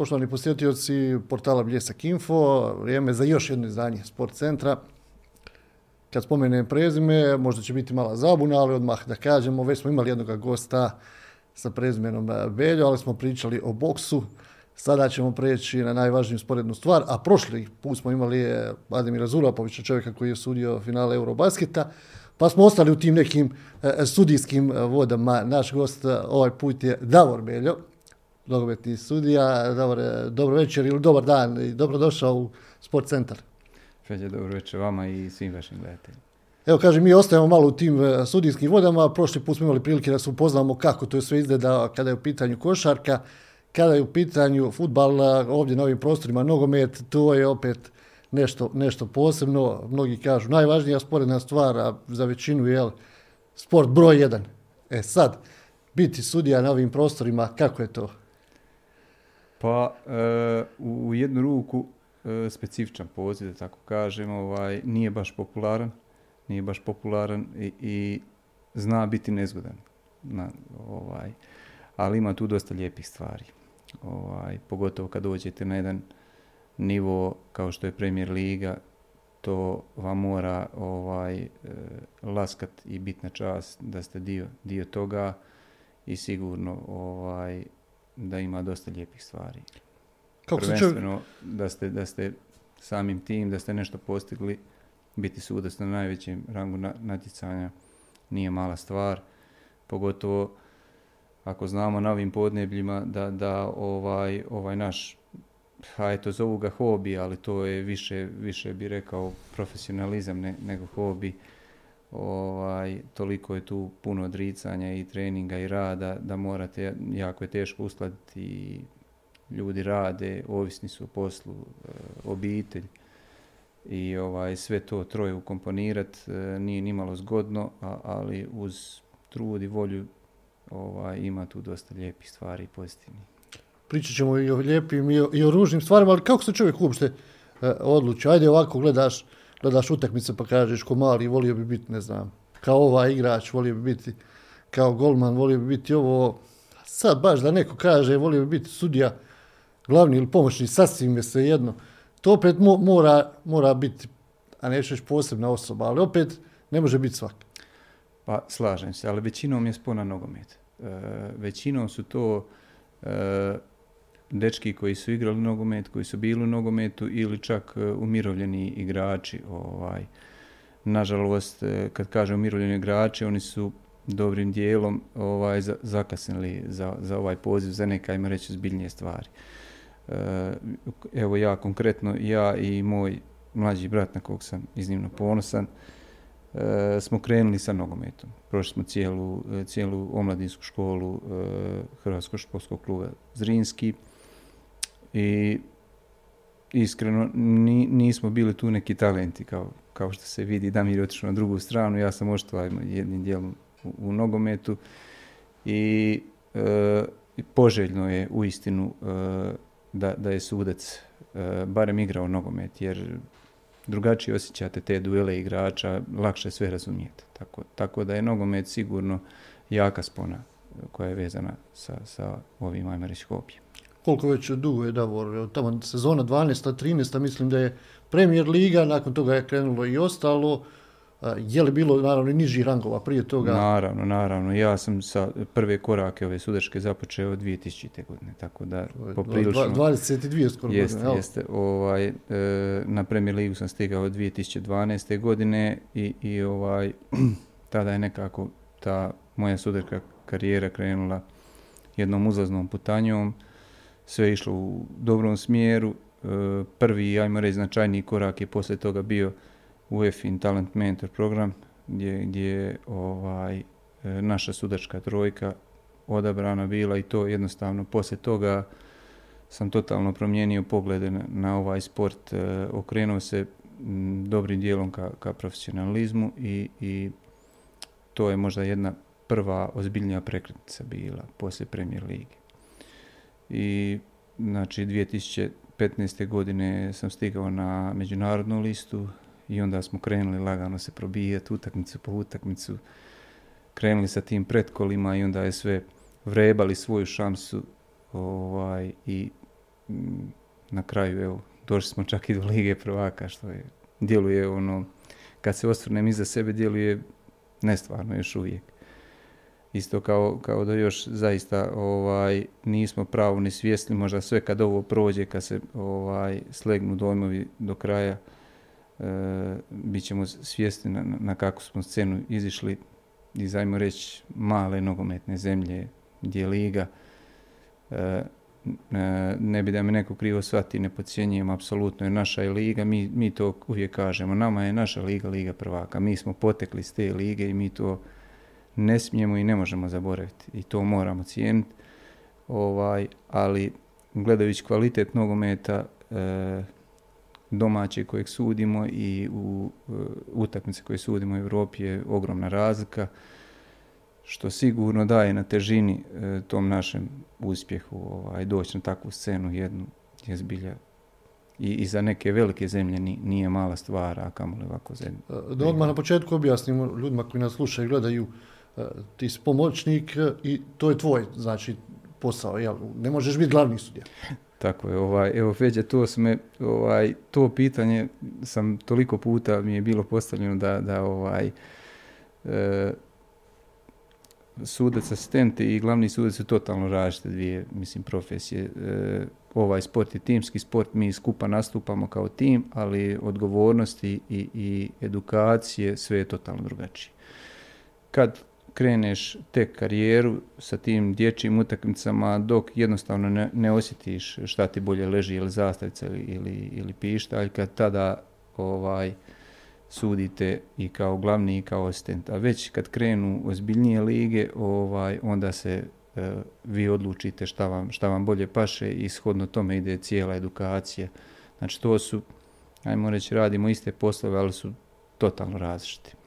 Poštovani posjetioci portala Bljesak Info, vrijeme za još jedno izdanje Sport centra. Kad spomenem prezime, možda će biti mala zabuna, ali odmah da kažemo, već smo imali jednog gosta sa prezimenom Beljo, ali smo pričali o boksu. Sada ćemo preći na najvažniju sporednu stvar, a prošli put smo imali eh, Ademira Zurapovića, čovjeka koji je sudio finale Eurobasketa, pa smo ostali u tim nekim eh, sudijskim eh, vodama. Naš gost ovaj put je Davor Beljo, nogometni sudija. Davor, dobro večer ili dobar dan i dobrodošao u Sport centar. Dobro večer vama i svim vašim gledateljima. Evo, kaže, mi ostajemo malo u tim sudijskim vodama. Prošli put smo imali prilike da se upoznamo kako to sve izgleda kada je u pitanju košarka kada je u pitanju futbal ovdje na ovim prostorima, nogomet, to je opet nešto, nešto posebno. Mnogi kažu najvažnija sporedna stvar, a za većinu je sport broj jedan. E sad, biti sudija na ovim prostorima, kako je to? Pa, e, u jednu ruku e, specifičan poziv, da tako kažem, ovaj, nije baš popularan, nije baš popularan i, i zna biti nezgodan. Na, ovaj, ali ima tu dosta lijepih stvari ovaj, pogotovo kad dođete na jedan nivo kao što je Premier Liga, to vam mora ovaj, e, laskat i bit na čas da ste dio, dio toga i sigurno ovaj, da ima dosta lijepih stvari. Kako Prvenstveno da ste, da ste samim tim, da ste nešto postigli, biti sudac na najvećem rangu natjecanja nije mala stvar, pogotovo ako znamo na ovim podnebljima da, da ovaj, ovaj naš, a eto zovu ga hobi, ali to je više, više bi rekao profesionalizam ne, nego hobi. Ovaj, toliko je tu puno odricanja i treninga i rada da morate, jako je teško uskladiti ljudi rade, ovisni su o poslu, e, obitelj i ovaj, sve to troje ukomponirat e, nije nimalo zgodno, ali uz trud i volju ovaj, ima tu dosta lijepih stvari i pozitivnih. Pričat ćemo i o lijepim i o, i o ružnim stvarima, ali kako se čovjek uopšte e, odluči? Ajde ovako gledaš, gledaš utakmice pa kažeš ko mali volio bi biti, ne znam, kao ovaj igrač, volio bi biti kao golman, volio bi biti ovo. Sad baš da neko kaže volio bi biti sudija, glavni ili pomoćni, sasvim je sve jedno. To opet mora, mora biti, a neću reći posebna osoba, ali opet ne može biti svak. Pa slažem se, ali većinom je spona nogomet. E, većinom su to e, dečki koji su igrali nogomet, koji su bili u nogometu ili čak e, umirovljeni igrači. Ovaj. Nažalost, kad kažem umirovljeni igrači, oni su dobrim dijelom ovaj, zakasnili za, za ovaj poziv za neka, ima reći, zbiljnije stvari. Evo ja konkretno, ja i moj mlađi brat na kog sam iznimno ponosan, E, smo krenuli sa nogometom. Prošli smo cijelu, e, cijelu omladinsku školu e, Hrvatskog športskog kluba Zrinski i iskreno nismo bili tu neki talenti kao, kao što se vidi Damir je otišao na drugu stranu, ja sam oštva jednim dijelom u, nogometu i poželjno je uistinu da, da je sudac barem igrao nogomet jer drugačije osjećate te duele igrača, lakše sve razumijete. Tako, tako da je nogomet sigurno jaka spona koja je vezana sa, sa ovim, ajmo reći. Koliko već dugo je Davor, tamo sezona 12. 13. mislim da je Premier Liga, nakon toga je krenulo i ostalo. Je li bilo naravno nižih rangova prije toga? Naravno, naravno. Ja sam sa prve korake ove sudačke započeo od 2000. godine, tako da poprilično... 22 skoro jeste, godine. Jeste, ovaj, e, na Premier Ligu sam stigao od 2012. godine i, i ovaj, tada je nekako ta moja sudačka karijera krenula jednom uzlaznom putanjom. Sve je išlo u dobrom smjeru. E, prvi, ajmo reći, značajniji korak je poslije toga bio UEFIN Talent Mentor program gdje, gdje ovaj, e, naša sudačka trojka odabrana bila i to jednostavno poslije toga sam totalno promijenio poglede na, ovaj sport, e, okrenuo se dobrim dijelom ka, ka profesionalizmu i, i to je možda jedna prva ozbiljnija prekretnica bila poslije Premier Ligi. I znači 2015. godine sam stigao na međunarodnu listu i onda smo krenuli lagano se probijati utakmicu po utakmicu, krenuli sa tim pretkolima i onda je sve vrebali svoju šansu ovaj, i na kraju evo došli smo čak i do Lige prvaka što je djeluje ono kad se osvrnem iza sebe djeluje nestvarno još uvijek isto kao, kao da još zaista ovaj nismo pravo ni svjesni možda sve kad ovo prođe kad se ovaj slegnu dojmovi do kraja e, bit ćemo svjesni na, na kakvu smo scenu izišli iz ajmo reći male nogometne zemlje gdje je liga e, ne bi da me neko krivo shvati, ne podcjenjujem apsolutno, jer naša je liga, mi, mi to uvijek kažemo, nama je naša liga liga prvaka, mi smo potekli s te lige i mi to ne smijemo i ne možemo zaboraviti i to moramo cijeniti, ovaj, ali gledajući kvalitet nogometa e, domaće kojeg sudimo i u e, utakmice koje sudimo u Europi je ogromna razlika, što sigurno daje na težini e, tom našem uspjehu ovaj, doći na takvu scenu jednu je zbilja i, i za neke velike zemlje nije mala stvar, a kamoli ovako zemlje. Da odmah na početku objasnimo ljudima koji nas slušaju i gledaju, ti si pomoćnik i to je tvoj, znači, posao, jel? Ne možeš biti glavni sudija. Tako je, ovaj, evo Feđa, to sme, ovaj, to pitanje sam toliko puta mi je bilo postavljeno da, da ovaj, e, sudac asistent i glavni sudac su totalno različite dvije mislim profesije. E, ovaj sport je timski sport, mi skupa nastupamo kao tim, ali odgovornosti i, i edukacije sve je totalno drugačije. Kad kreneš tek karijeru sa tim dječjim utakmicama dok jednostavno ne, ne osjetiš šta ti bolje leži ili zastavica ili, ili, ili pišta, kad tada ovaj, sudite i kao glavni i kao asistent. A već kad krenu ozbiljnije lige, ovaj, onda se e, vi odlučite šta vam, šta vam bolje paše i shodno tome ide cijela edukacija. Znači to su, ajmo reći, radimo iste poslove, ali su totalno različiti.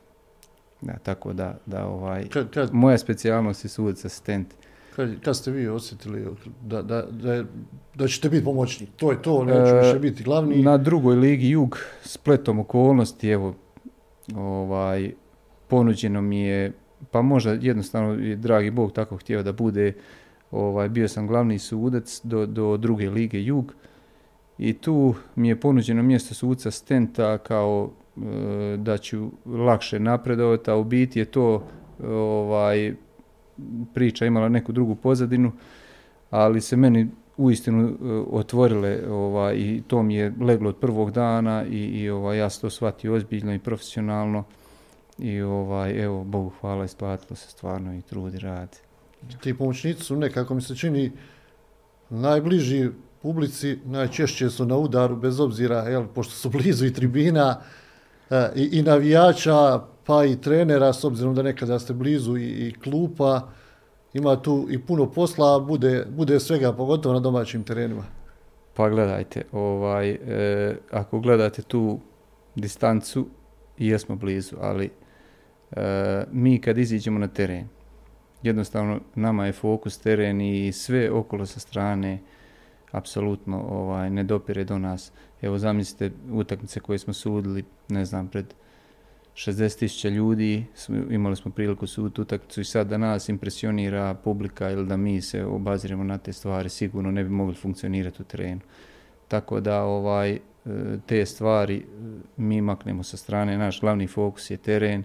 Da, tako da, da ovaj, kad, kad, moja specijalnost je sudac asistent. Kad, kad ste vi osjetili da, da, da, da ćete biti pomoćnik? To je to, neću e, više biti glavni? Na drugoj ligi Jug, spletom okolnosti, evo, ovaj, ponuđeno mi je, pa možda jednostavno je dragi Bog tako htio da bude, ovaj, bio sam glavni sudac do, do druge lige Jug i tu mi je ponuđeno mjesto suca stenta kao da ću lakše napredovati, a u biti je to ovaj, priča imala neku drugu pozadinu, ali se meni uistinu e, otvorile ovaj, i to mi je leglo od prvog dana i, i ovaj, ja sam to shvatio ozbiljno i profesionalno i ovaj, evo, Bogu hvala, isplatilo se stvarno i trudi radi. Ti pomoćnici su nekako mi se čini najbliži publici, najčešće su na udaru bez obzira, jel, pošto su blizu i tribina e, i, i navijača, pa i trenera, s obzirom da nekada ste blizu i, i klupa, ima tu i puno posla, bude, bude svega, pogotovo na domaćim terenima. Pa gledajte, ovaj, e, ako gledate tu distancu, jesmo blizu, ali e, mi kad iziđemo na teren, jednostavno nama je fokus teren i sve okolo sa strane apsolutno ovaj, ne dopire do nas. Evo zamislite utakmice koje smo sudili, ne znam, pred 60.000 ljudi, imali smo priliku suditi utakmicu i sad da nas impresionira publika ili da mi se obaziremo na te stvari, sigurno ne bi mogli funkcionirati u terenu. Tako da ovaj e, te stvari e, mi maknemo sa strane, naš glavni fokus je teren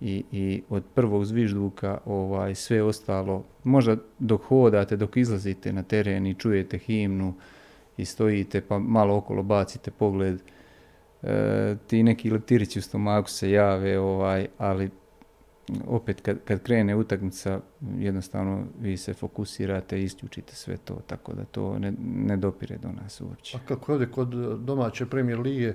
i, i od prvog zvižduka ovaj, sve ostalo, možda dok hodate, dok izlazite na teren i čujete himnu i stojite pa malo okolo bacite pogled, e, ti neki leptirići u stomaku se jave, ovaj, ali opet kad, kad krene utakmica jednostavno vi se fokusirate i isključite sve to, tako da to ne, ne dopire do nas uopće. A kako ovdje kod domaće premijer lige,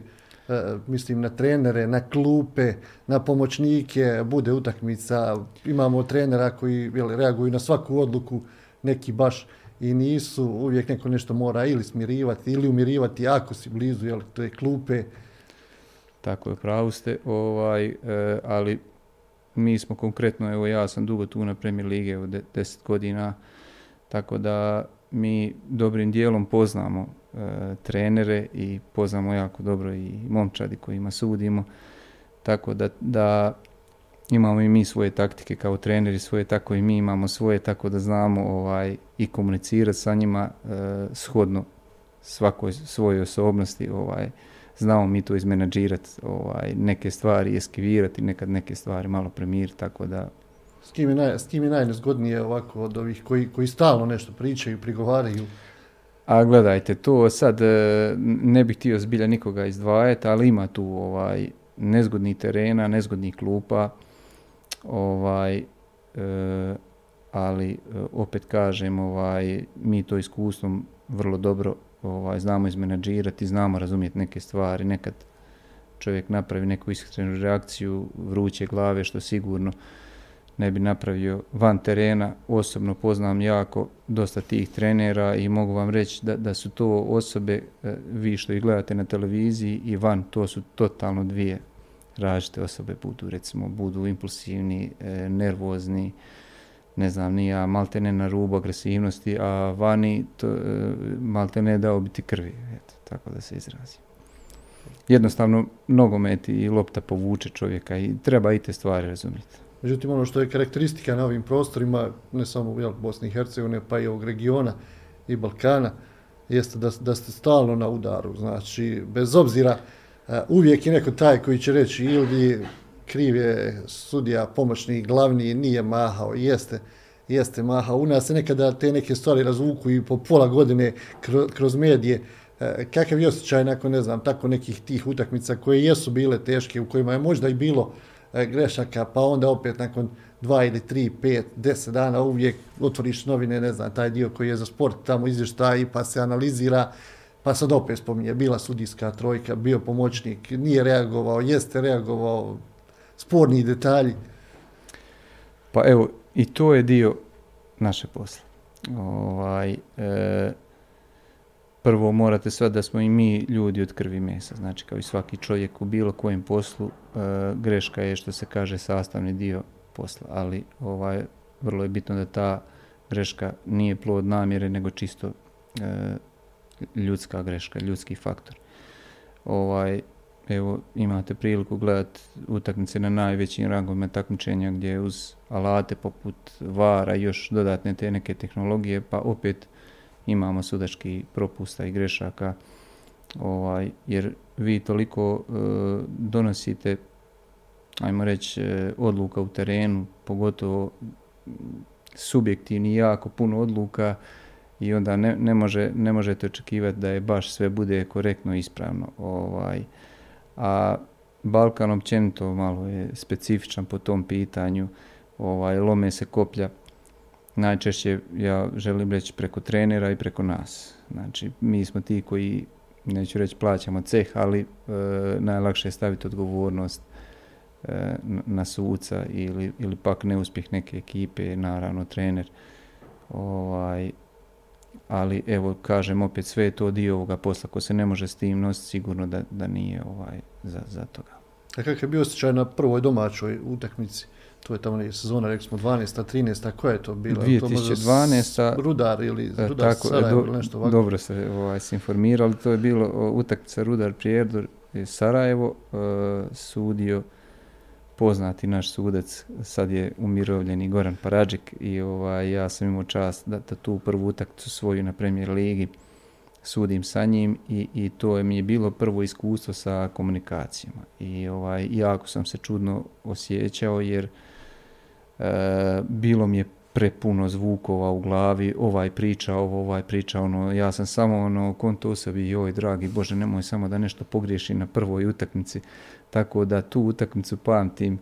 mislim na trenere, na klupe, na pomoćnike, bude utakmica, imamo trenera koji jel, reaguju na svaku odluku, neki baš i nisu, uvijek neko nešto mora ili smirivati ili umirivati ako si blizu, jel, to je klupe, tako je, pravu ste, ovaj, e, ali mi smo konkretno, evo ja sam dugo tu na Premier Lige, od deset godina, tako da mi dobrim dijelom poznamo e, trenere i poznamo jako dobro i momčadi kojima sudimo, tako da, da imamo i mi svoje taktike kao treneri svoje, tako i mi imamo svoje, tako da znamo ovaj, i komunicirati sa njima e, shodno svakoj svojoj osobnosti, ovaj, znamo mi to izmenadžirati, ovaj, neke stvari eskivirati, nekad neke stvari malo premiriti, tako da... S kim je, naj, s kim je najnezgodnije ovako od ovih koji, koji stalno nešto pričaju, prigovaraju? A gledajte, to sad e, ne bih htio zbilja nikoga izdvajati, ali ima tu ovaj nezgodnih terena, nezgodnih klupa, ovaj, e, ali e, opet kažem, ovaj, mi to iskustvom vrlo dobro ovaj, znamo izmenadžirati, znamo razumjeti neke stvari, nekad čovjek napravi neku iskrenu reakciju vruće glave, što sigurno ne bi napravio van terena. Osobno poznam jako dosta tih trenera i mogu vam reći da, da su to osobe, e, vi što ih gledate na televiziji i van, to su totalno dvije različite osobe budu, recimo, budu impulsivni, e, nervozni, ne znam, nija maltene na rubu agresivnosti, a vani to, e, maltene dao biti krvi, eto, tako da se izrazi. Jednostavno, nogomet i lopta povuče čovjeka i treba i te stvari razumjeti. Međutim, ono što je karakteristika na ovim prostorima, ne samo u Bosni i Hercegovine, pa i ovog regiona i Balkana, jeste da, da ste stalno na udaru. Znači, bez obzira, e, uvijek je neko taj koji će reći ili kriv je sudija, pomoćni, glavni, nije mahao, jeste, jeste mahao. U nas se nekada te neke stvari razvuku i po pola godine kroz, medije. E, kakav je osjećaj nakon, ne znam, tako nekih tih utakmica koje jesu bile teške, u kojima je možda i bilo grešaka, pa onda opet nakon dva ili tri, pet, deset dana uvijek otvoriš novine, ne znam, taj dio koji je za sport, tamo izvještaj, pa se analizira, pa sad opet spominje, bila sudijska trojka, bio pomoćnik, nije reagovao, jeste reagovao, sporni detalji. Pa evo, i to je dio naše posla. Ovaj, e, prvo morate sve da smo i mi ljudi od krvi mesa. Znači, kao i svaki čovjek u bilo kojem poslu, e, greška je što se kaže sastavni dio posla. Ali ovaj, vrlo je bitno da ta greška nije plod namjere, nego čisto e, ljudska greška, ljudski faktor. Ovaj, evo imate priliku gledati utakmice na najvećim rangovima takmičenja gdje uz alate poput vara još dodatne te neke tehnologije pa opet imamo sudački propusta i grešaka ovaj, jer vi toliko e, donosite ajmo reći e, odluka u terenu pogotovo subjektivni jako puno odluka i onda ne, ne, može, ne možete očekivati da je baš sve bude korektno i ispravno ovaj, a Balkan općenito malo je specifičan po tom pitanju, ovaj, lome se koplja najčešće, ja želim reći, preko trenera i preko nas. Znači, mi smo ti koji, neću reći plaćamo ceh, ali e, najlakše je staviti odgovornost e, na suca ili, ili pak neuspjeh neke ekipe, naravno trener. Ovaj, ali evo kažem opet sve je to dio ovoga posla ko se ne može s tim nositi sigurno da, da nije ovaj za, za toga. A kakav je bio osjećaj na prvoj domaćoj utakmici? To je tamo sezona, rekli smo 12. 13. Koja je to bila? 2012. To Rudar ili e, Rudar tako, Sarajevo do, ili nešto ovako? Dobro se ovaj, se informirali. To je bilo utakmica Rudar Prijedor Sarajevo. Uh, sudio poznati naš sudac, sad je umirovljeni Goran Paradžik i ovaj, ja sam imao čast da, da tu prvu utakmicu svoju na premijer ligi sudim sa njim i, i to je mi je bilo prvo iskustvo sa komunikacijama i ovaj, jako sam se čudno osjećao jer e, bilo mi je prepuno zvukova u glavi, ovaj priča ovo, ovaj priča ono, ja sam samo ono, konto o sebi, joj dragi Bože, nemoj samo da nešto pogriješi na prvoj utakmici, tako da tu utakmicu pamtim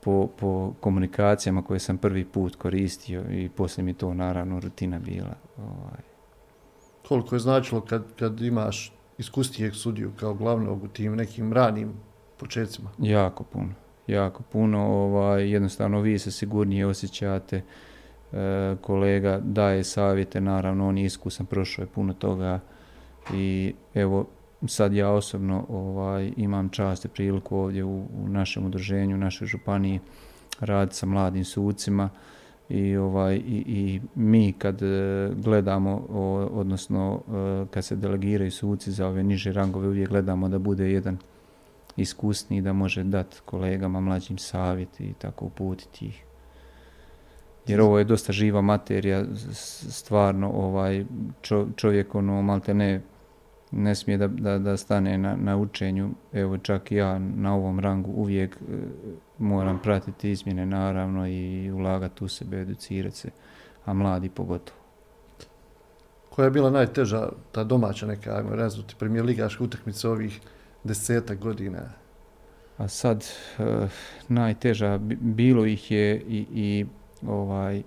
po, po komunikacijama koje sam prvi put koristio i poslije mi to naravno rutina bila. Ovaj. Koliko je značilo kad, kad imaš iskustijeg sudiju kao glavnog u tim nekim ranim početcima? Jako puno, jako puno. Ovaj, jednostavno vi se sigurnije osjećate, e, kolega daje savjete, naravno on je iskusan, prošao je puno toga i evo sad ja osobno ovaj, imam čast i priliku ovdje u, u našem udruženju, u našoj županiji raditi sa mladim sucima i, ovaj, i, i mi kad e, gledamo, odnosno e, kad se delegiraju suci za ove niže rangove, uvijek gledamo da bude jedan iskusni da može dati kolegama mlađim savjet i tako uputiti ih. Jer ovo je dosta živa materija, stvarno ovaj čovjek ono malte ne ne smije da, da, da stane na, na učenju. Evo čak i ja na ovom rangu uvijek e, moram pratiti izmjene naravno i ulagati u sebe, educirati se, a mladi pogotovo. Koja je bila najteža ta domaća neka, ajmo razvuti, premijer ligaška utakmica ovih desetak godina? A sad, e, najteža, bi- bilo ih je i, i ovaj,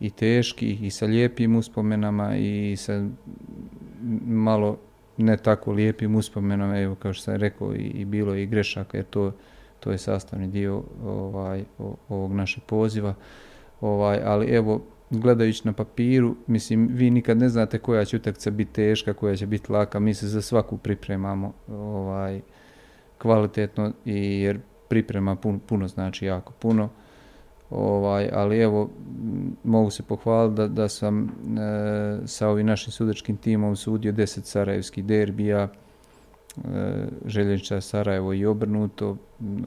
i teški i sa lijepim uspomenama i sa malo ne tako lijepim uspomenama, evo kao što sam rekao i, i bilo je i grešaka jer to, to je sastavni dio ovaj, ovog našeg poziva. Ovaj, ali evo, gledajući na papiru, mislim, vi nikad ne znate koja će utakmica biti teška, koja će biti laka, mi se za svaku pripremamo ovaj, kvalitetno i jer priprema puno, puno znači jako puno. Ovaj, ali evo, mogu se pohvaliti da, da sam e, sa ovim našim sudačkim timom sudio 10 sarajevskih derbija, e, Željezničar Sarajevo i obrnuto,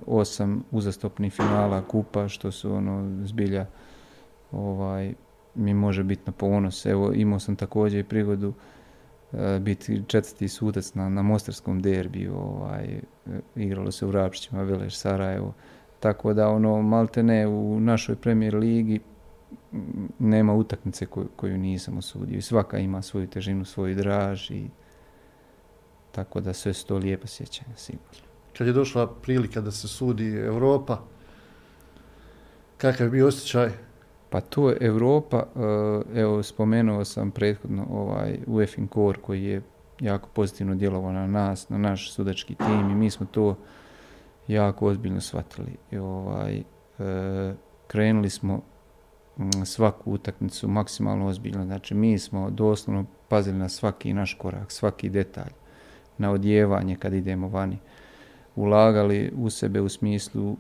osam uzastopnih finala kupa, što su ono zbilja ovaj, mi može biti na ponos. Evo, imao sam također i prigodu e, biti četvrti sudac na, na Mostarskom derbiju, ovaj, e, igralo se u Rapšićima, Veleš, Sarajevo, tako da ono maltene u našoj premijer ligi nema utakmice koju, koju nisam osudio svaka ima svoju težinu, svoju draž i tako da sve su to lijepa sjećanja sigurno. Kad je došla prilika da se sudi Europa, kakav je bio osjećaj? Pa to je Europa, eh, evo spomenuo sam prethodno ovaj UEFIN Core koji je jako pozitivno djelovao na nas, na naš sudački tim i mi smo to jako ozbiljno shvatili. I ovaj, eh, krenuli smo mm, svaku utakmicu maksimalno ozbiljno, znači mi smo doslovno pazili na svaki naš korak, svaki detalj, na odjevanje kad idemo vani, ulagali u sebe u smislu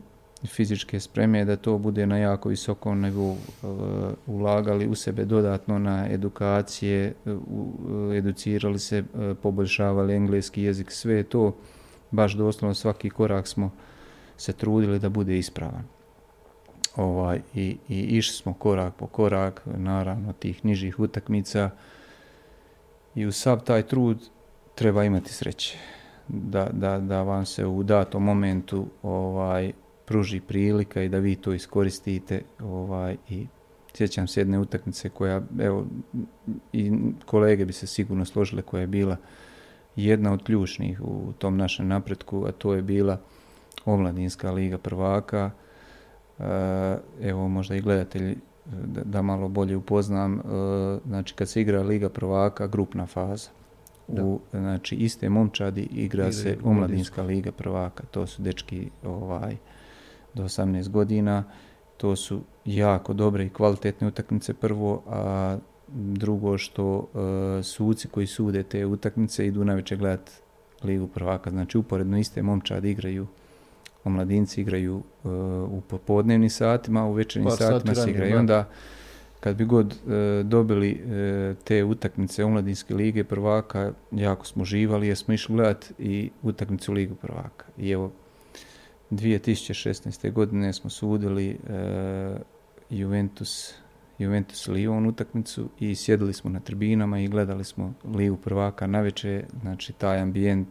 fizičke spreme da to bude na jako visokom nivou e, ulagali u sebe dodatno na edukacije e, u- educirali se poboljšavali engleski jezik sve to baš doslovno svaki korak smo se trudili da bude ispravan. Ovaj i, i išli smo korak po korak naravno tih nižih utakmica i u sav taj trud treba imati sreće. Da, da, da vam se u datom momentu ovaj pruži prilika i da vi to iskoristite ovaj i sjećam se jedne utakmice koja evo i kolege bi se sigurno složile koja je bila jedna od ključnih u tom našem napretku a to je bila omladinska liga prvaka. E, evo možda i gledatelji da, da malo bolje upoznam e, znači kad se igra liga prvaka grupna faza. U znači iste momčadi igra Igraju se omladinska liga prvaka. To su dečki ovaj do 18 godina to su jako dobre i kvalitetne utakmice prvo a drugo što e, suci koji sude te utakmice idu navečer gledat ligu prvaka znači uporedno iste momčadi igraju omladinci igraju e, u popodnevnim satima, a u večernjim Par satima se ranije, igra. I da. onda kad bi god e, dobili e, te utakmice omladinske lige prvaka, jako smo živali jer smo išli gledat i utakmicu ligu prvaka. I evo, 2016. godine smo sudili e, Juventus Juventus Lyon utakmicu i sjedili smo na tribinama i gledali smo ligu prvaka navečer, znači taj ambijent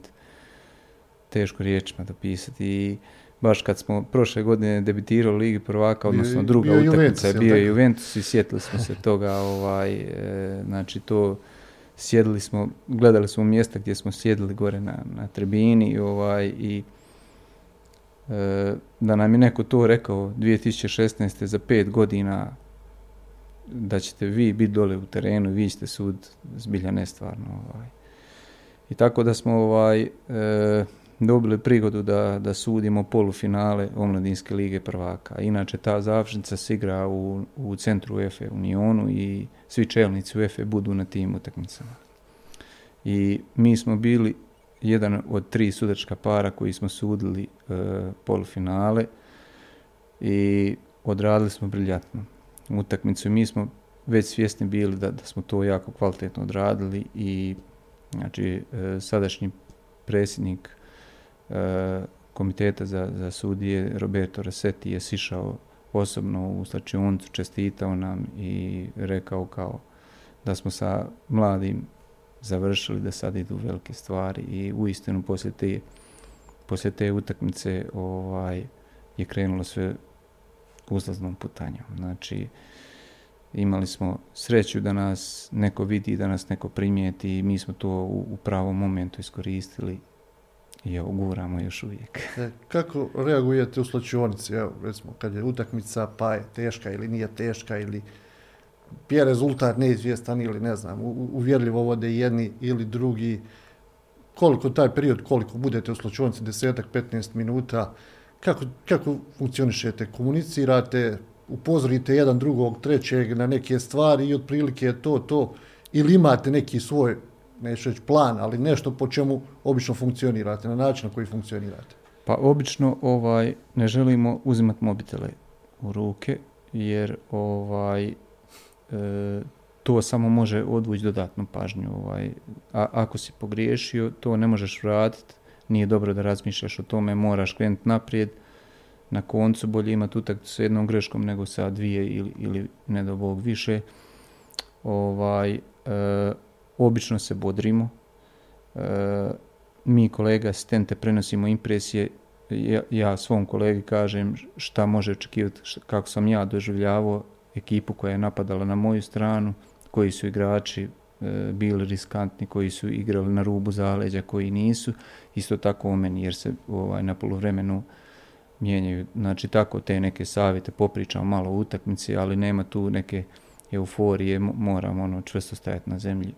teško riječima dopisati i baš kad smo prošle godine debitirali Ligi prvaka, odnosno druga bio je utakmica Juventus, je bio je? Juventus i sjetili smo se toga, ovaj, e, znači to sjedili smo, gledali smo mjesta gdje smo sjedili gore na, na tribini ovaj, i da nam je neko to rekao 2016. za pet godina da ćete vi biti dole u terenu, vi ćete sud zbilja nestvarno. Ovaj. I tako da smo ovaj, e, dobili prigodu da, da sudimo polufinale Omladinske lige prvaka. Inače, ta završnica se igra u, u centru UEFA u Nionu i svi čelnici UEFA budu na tim utakmicama. I mi smo bili jedan od tri sudačka para koji smo sudili e, polufinale i odradili smo briljatno utakmicu. Mi smo već svjesni bili da, da smo to jako kvalitetno odradili i znači e, sadašnji predsjednik e, komiteta za, za sudije Roberto Rossetti je sišao osobno u slačionicu, čestitao nam i rekao kao da smo sa mladim završili, da sad idu velike stvari i uistinu poslije te, poslije te utakmice ovaj, je krenulo sve uzlaznom putanjom. Znači, imali smo sreću da nas neko vidi, da nas neko primijeti i mi smo to u, u pravom momentu iskoristili i evo, guramo još uvijek. E, kako reagujete u slačionici, evo, recimo, kad je utakmica, pa je teška ili nije teška, ili je rezultat neizvjestan ili ne znam, uvjerljivo vode jedni ili drugi, koliko taj period, koliko budete u slačionici, desetak, 15 minuta, kako, kako funkcionišete, komunicirate, upozorite jedan drugog, trećeg na neke stvari i otprilike je to, to, ili imate neki svoj, neću reći plan, ali nešto po čemu obično funkcionirate, na način na koji funkcionirate. Pa obično ovaj ne želimo uzimati mobitele u ruke, jer ovaj to samo može odvući dodatnu pažnju. Ovaj. A ako si pogriješio, to ne možeš vratiti, nije dobro da razmišljaš o tome, moraš krenuti naprijed, na koncu bolje imati utakmicu sa jednom greškom nego sa dvije ili, ili ne do Bog više. Ovaj, e, obično se bodrimo. E, mi kolega asistente prenosimo impresije. Ja, ja svom kolegi kažem šta može očekivati, kako sam ja doživljavao ekipu koja je napadala na moju stranu, koji su igrači e, bili riskantni, koji su igrali na rubu zaleđa, koji nisu. Isto tako u meni, jer se ovaj, na polovremenu vremenu mijenjaju, znači tako te neke savjete, popričamo malo o utakmici, ali nema tu neke euforije, moramo ono čvrsto stajati na zemlji.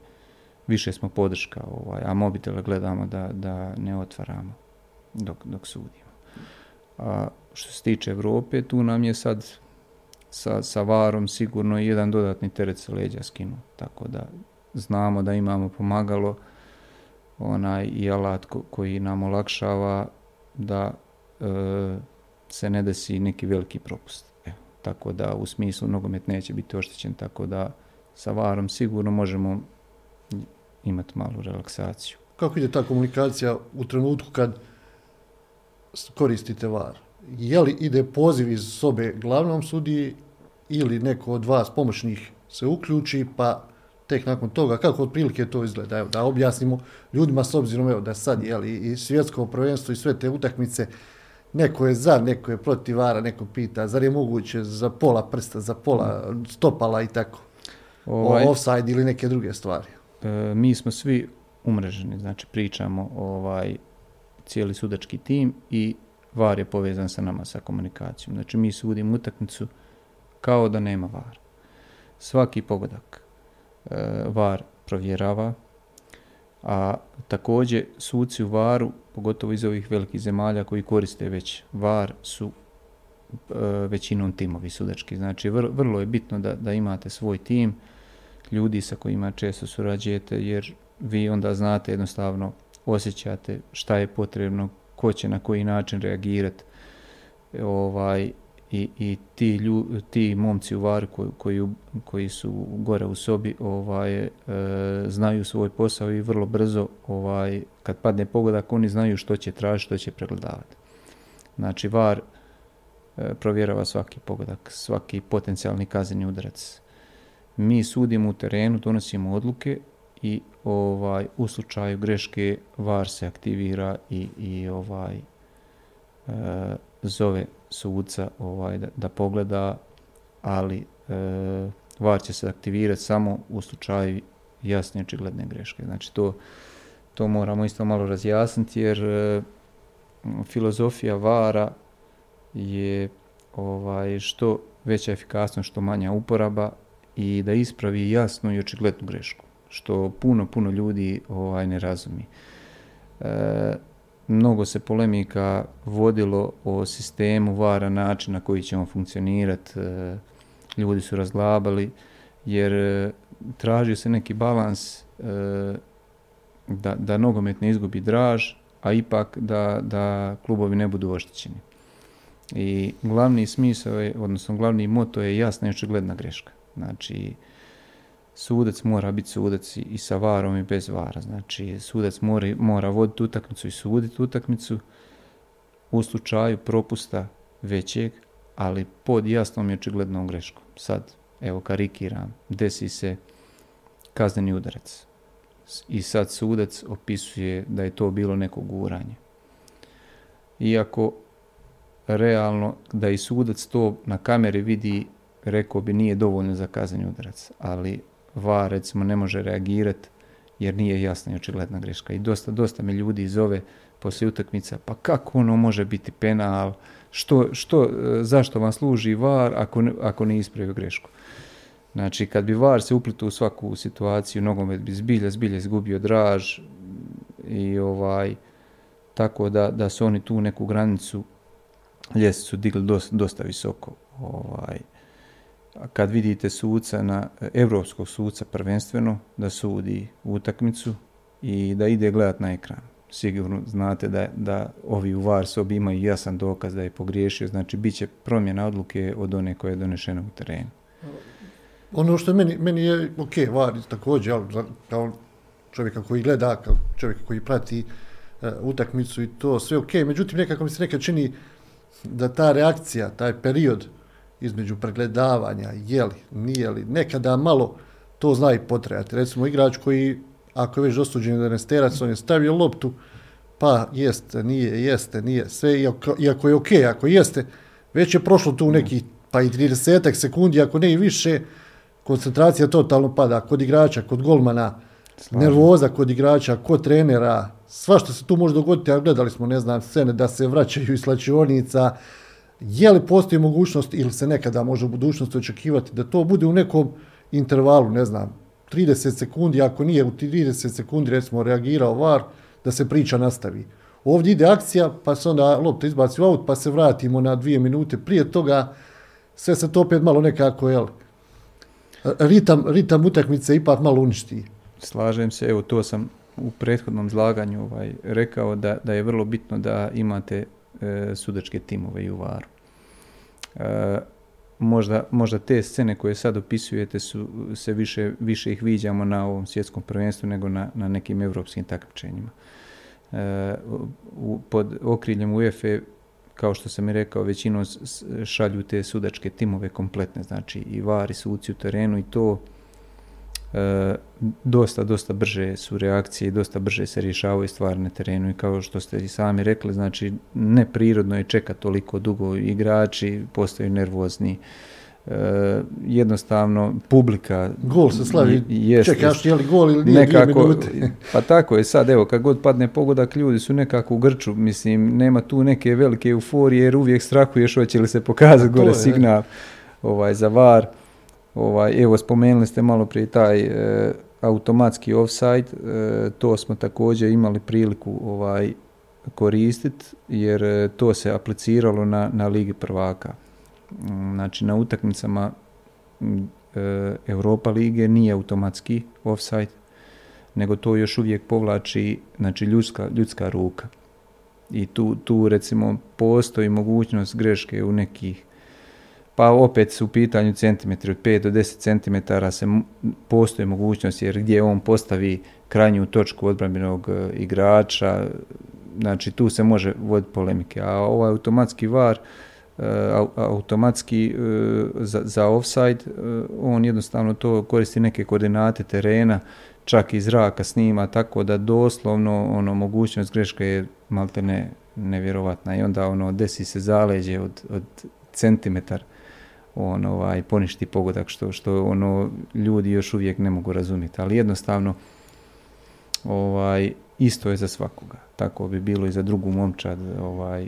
Više smo podrška, ovaj, a mobitele gledamo da, da ne otvaramo dok, dok sudimo. A što se tiče Evrope, tu nam je sad sa, sa varom sigurno jedan dodatni teret sa leđa skinu, tako da znamo da imamo pomagalo onaj i alat ko, koji nam olakšava da e, se ne desi neki veliki propust. Evo, tako da u smislu nogomet neće biti oštećen, tako da sa varom sigurno možemo imati malu relaksaciju. Kako ide ta komunikacija u trenutku kad koristite var? Je li ide poziv iz sobe glavnom sudiji ili neko od vas pomoćnih se uključi, pa tek nakon toga, kako otprilike to izgleda? Evo, da objasnimo ljudima s obzirom evo, da sad je li, i svjetsko prvenstvo i sve te utakmice, neko je za, neko je protiv vara, neko pita, zar je moguće za pola prsta, za pola stopala i tako? Ovaj, offside ili neke druge stvari? E, mi smo svi umreženi, znači pričamo ovaj cijeli sudački tim i VAR je povezan sa nama sa komunikacijom. Znači mi sudimo utakmicu kao da nema VAR. Svaki pogodak e, VAR provjerava, a također suci u varu, pogotovo iz ovih velikih zemalja koji koriste već var, su e, većinom timovi sudački. Znači, vr, vrlo je bitno da, da imate svoj tim, ljudi sa kojima često surađujete, jer vi onda znate jednostavno, osjećate šta je potrebno, ko će na koji način reagirati, ovaj, i, i ti, lju, ti momci u varu koji, koji, koji su gore u sobi ovaj, e, znaju svoj posao i vrlo brzo ovaj, kad padne pogodak oni znaju što će tražiti, što će pregledavati. Znači var e, provjerava svaki pogodak, svaki potencijalni kazneni udarac. Mi sudimo u terenu, donosimo odluke i ovaj u slučaju greške var se aktivira i, i ovaj e, zove sudca ovaj, da, da pogleda, ali e, VAR će se aktivirati samo u slučaju jasne očigledne greške. Znači to, to moramo isto malo razjasniti jer e, filozofija VARA je ovaj što veća efikasnost, što manja uporaba i da ispravi jasnu i očiglednu grešku, što puno, puno ljudi ovaj ne razumi. E, mnogo se polemika vodilo o sistemu vara način na koji ćemo funkcionirati. E, ljudi su razglabali jer e, tražio se neki balans e, da, da nogomet ne izgubi draž, a ipak da, da klubovi ne budu oštećeni. I glavni smisao je, odnosno glavni moto je jasna i očigledna greška. Znači, sudac mora biti sudac i sa varom i bez vara. Znači, sudac mora, mora voditi utakmicu i suditi utakmicu u slučaju propusta većeg, ali pod jasnom i očiglednom greškom. Sad, evo karikiram, desi se kazneni udarac. i sad sudac opisuje da je to bilo neko guranje. Iako realno da i sudac to na kameri vidi, rekao bi nije dovoljno za kazneni udarac, ali VAR recimo ne može reagirati jer nije jasna i očigledna greška. I dosta, dosta me ljudi zove poslije utakmica, pa kako ono može biti penal, što, što, zašto vam služi VAR ako, ne, ako ne ispravio grešku. Znači, kad bi VAR se uplitao u svaku situaciju, nogomet bi zbilja, zbilja izgubio draž i ovaj, tako da, da su oni tu neku granicu ljestvicu digli dosta, dosta visoko. Ovaj, kad vidite suca na europskog suca prvenstveno da sudi utakmicu i da ide gledat na ekran. Sigurno znate da, da ovi u VAR sobi imaju jasan dokaz da je pogriješio, znači bit će promjena odluke od one koje je donešena u terenu. Ono što meni, meni je ok, VAR također, ali kao čovjeka koji gleda, kao čovjeka koji prati uh, utakmicu i to sve ok, međutim nekako mi se nekad čini da ta reakcija, taj period između pregledavanja, je li, nije li, nekada malo to zna i potrajati. Recimo igrač koji, ako je već dosuđen da ne sterac, on je stavio loptu, pa jeste, nije, jeste, nije, sve, iako, iako je ok, ako jeste, već je prošlo tu neki, pa i 30 sekundi, ako ne i više, koncentracija totalno pada kod igrača, kod golmana, Slažem. nervoza kod igrača, kod trenera, sva što se tu može dogoditi, a gledali smo, ne znam, scene da se vraćaju iz slačionica, je li postoji mogućnost ili se nekada može u budućnosti očekivati da to bude u nekom intervalu, ne znam, 30 sekundi, ako nije u 30 sekundi recimo reagirao VAR, da se priča nastavi. Ovdje ide akcija, pa se onda lopta izbaci u aut, pa se vratimo na dvije minute prije toga, sve se to opet malo nekako, jel, ritam, ritam utakmice ipak malo uništi. Slažem se, evo to sam u prethodnom zlaganju ovaj, rekao da, da je vrlo bitno da imate e, sudačke timove i u varu. E, možda, možda te scene koje sad opisujete su, se više, više ih viđamo na ovom svjetskom prvenstvu nego na, na nekim evropskim takmičenjima. E, pod okriljem UEFA kao što sam i rekao, većinom šalju te sudačke timove kompletne, znači i vari, suci u terenu i to dosta, dosta brže su reakcije i dosta brže se rješavaju stvari na terenu. I kao što ste i sami rekli, znači neprirodno je čekati toliko dugo. Igrači, postaju nervozni, e, jednostavno publika gol se slavi. jest, čekaš je li gol ili nije nekako, pa tako je sad evo kad god padne pogodak ljudi su nekako u grču. Mislim nema tu neke velike euforije jer uvijek strahuješ hoće li se pokazati gore je, signal ovaj za var ovaj evo spomenuli ste malo prije taj e, automatski offside e, to smo također imali priliku ovaj koristiti jer e, to se apliciralo na, na ligi prvaka znači na utakmicama e, Europa lige nije automatski offside, nego to još uvijek povlači znači ljudska, ljudska ruka. I tu, tu recimo postoji mogućnost greške u nekih pa opet su u pitanju centimetri, od 5 do 10 centimetara se postoji mogućnost jer gdje on postavi krajnju točku odbranbenog e, igrača, znači tu se može voditi polemike, a ovaj automatski var E, automatski e, za, za offside, on jednostavno to koristi neke koordinate terena, čak i zraka snima, tako da doslovno ono mogućnost greške je malte ne nevjerovatna i onda ono desi se zaleđe od, od centimetar on ovaj poništi pogodak što što ono ljudi još uvijek ne mogu razumjeti, ali jednostavno ovaj isto je za svakoga. Tako bi bilo i za drugu momčad, ovaj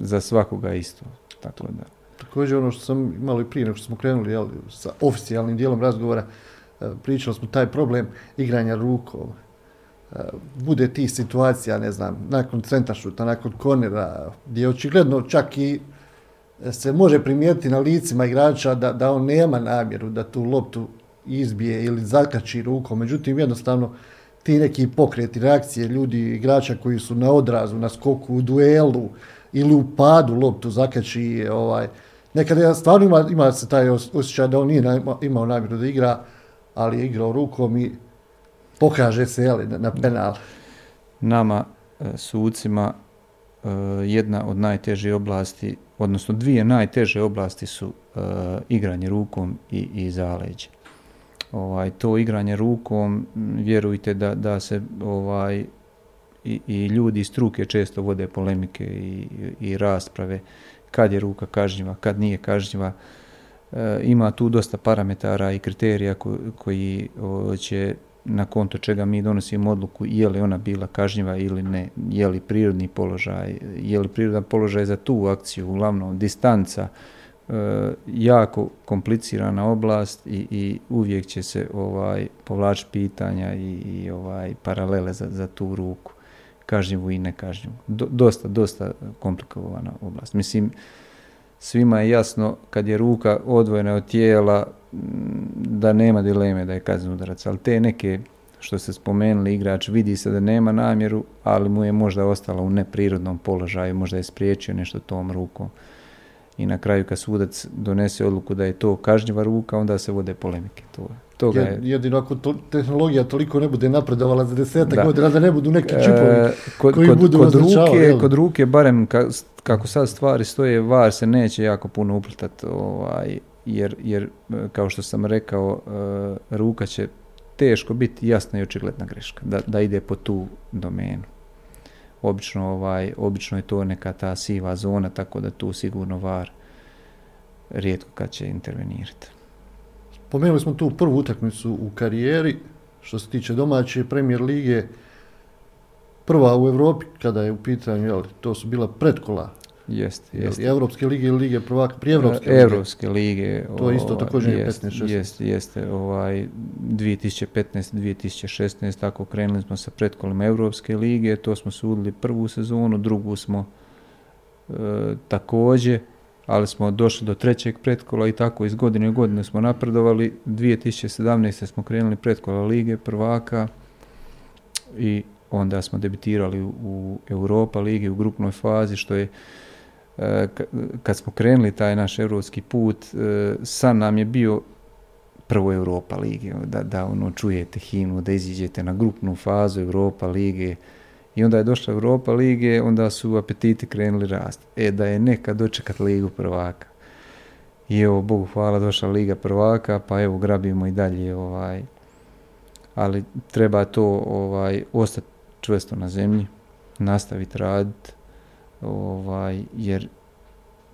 za svakoga isto. Tako da. Također ono što sam imali prije nego što smo krenuli jel, sa oficijalnim dijelom razgovora, e, pričali smo taj problem igranja rukom. E, bude tih situacija, ne znam, nakon centaršuta, nakon kornera, gdje očigledno čak i se može primijetiti na licima igrača da, da on nema namjeru da tu loptu izbije ili zakači rukom. Međutim, jednostavno, ti neki pokreti, reakcije ljudi, igrača koji su na odrazu, na skoku, u duelu, ili u padu loptu zakači. Ovaj. Nekada ja stvarno ima, ima se taj osjećaj da on nije imao namjeru da igra, ali je igrao rukom i pokaže se jeli, na penal. Nama, e, sucima, jedna od najtežih oblasti, odnosno dvije najteže oblasti su e, igranje rukom i, i zaleđe. ovaj, to igranje rukom, vjerujte da, da se ovaj, i, i ljudi iz struke često vode polemike i, i rasprave kad je ruka kažnjiva, kad nije kažnjiva. E, ima tu dosta parametara i kriterija koji će na konto čega mi donosimo odluku je li ona bila kažnjiva ili ne, je li prirodni položaj, je li prirodan položaj za tu akciju, uglavnom distanca, e, jako komplicirana oblast i, i uvijek će se ovaj povlačiti pitanja i, i, ovaj paralele za, za tu ruku kažnjivu i nekažnjivu. Do, dosta, dosta komplikovana oblast. Mislim, svima je jasno kad je ruka odvojena od tijela da nema dileme da je kazni udarac, ali te neke što ste spomenuli, igrač vidi se da nema namjeru, ali mu je možda ostala u neprirodnom položaju, možda je spriječio nešto tom rukom. I na kraju kad sudac donese odluku da je to kažnjiva ruka, onda se vode polemike. To, toga je... Jedino ako to, tehnologija toliko ne bude napredovala za desetak godina, da ne budu neki čipovi e, kod, koji budu kod ruke, kod ruke, barem kako sad stvari stoje, VAR se neće jako puno uplitati ovaj, jer, jer e, kao što sam rekao, e, ruka će teško biti jasna i očigledna greška, da, da ide po tu domenu. Obično, ovaj, obično je to neka ta siva zona, tako da tu sigurno var rijetko kad će intervenirati. Spomenuli smo tu prvu utakmicu u karijeri, što se tiče domaće premijer lige, prva u Europi kada je u pitanju, jel, to su bila pretkola Jeste, jeste. Evropske lige ili lige prvaka, prije Evropske lige? Evropske lige. To je isto također je 15-16. Jeste, jeste. Ovaj, 2015-2016, tako krenuli smo sa pretkolima Evropske lige, to smo sudili prvu sezonu, drugu smo e, također, ali smo došli do trećeg pretkola i tako iz godine u godine smo napredovali. 2017. smo krenuli pretkola lige prvaka i onda smo debitirali u Europa ligi u grupnoj fazi, što je E, kad smo krenuli taj naš europski put, e, san nam je bio prvo Europa lige, da, da ono čujete himnu, da iziđete na grupnu fazu Europa lige i onda je došla Europa lige, onda su apetiti krenuli rast. E, da je nekad dočekat ligu prvaka. I evo, Bogu hvala, došla liga prvaka, pa evo, grabimo i dalje, ovaj, ali treba to ovaj, ostati čvrsto na zemlji, nastaviti raditi, ovaj, jer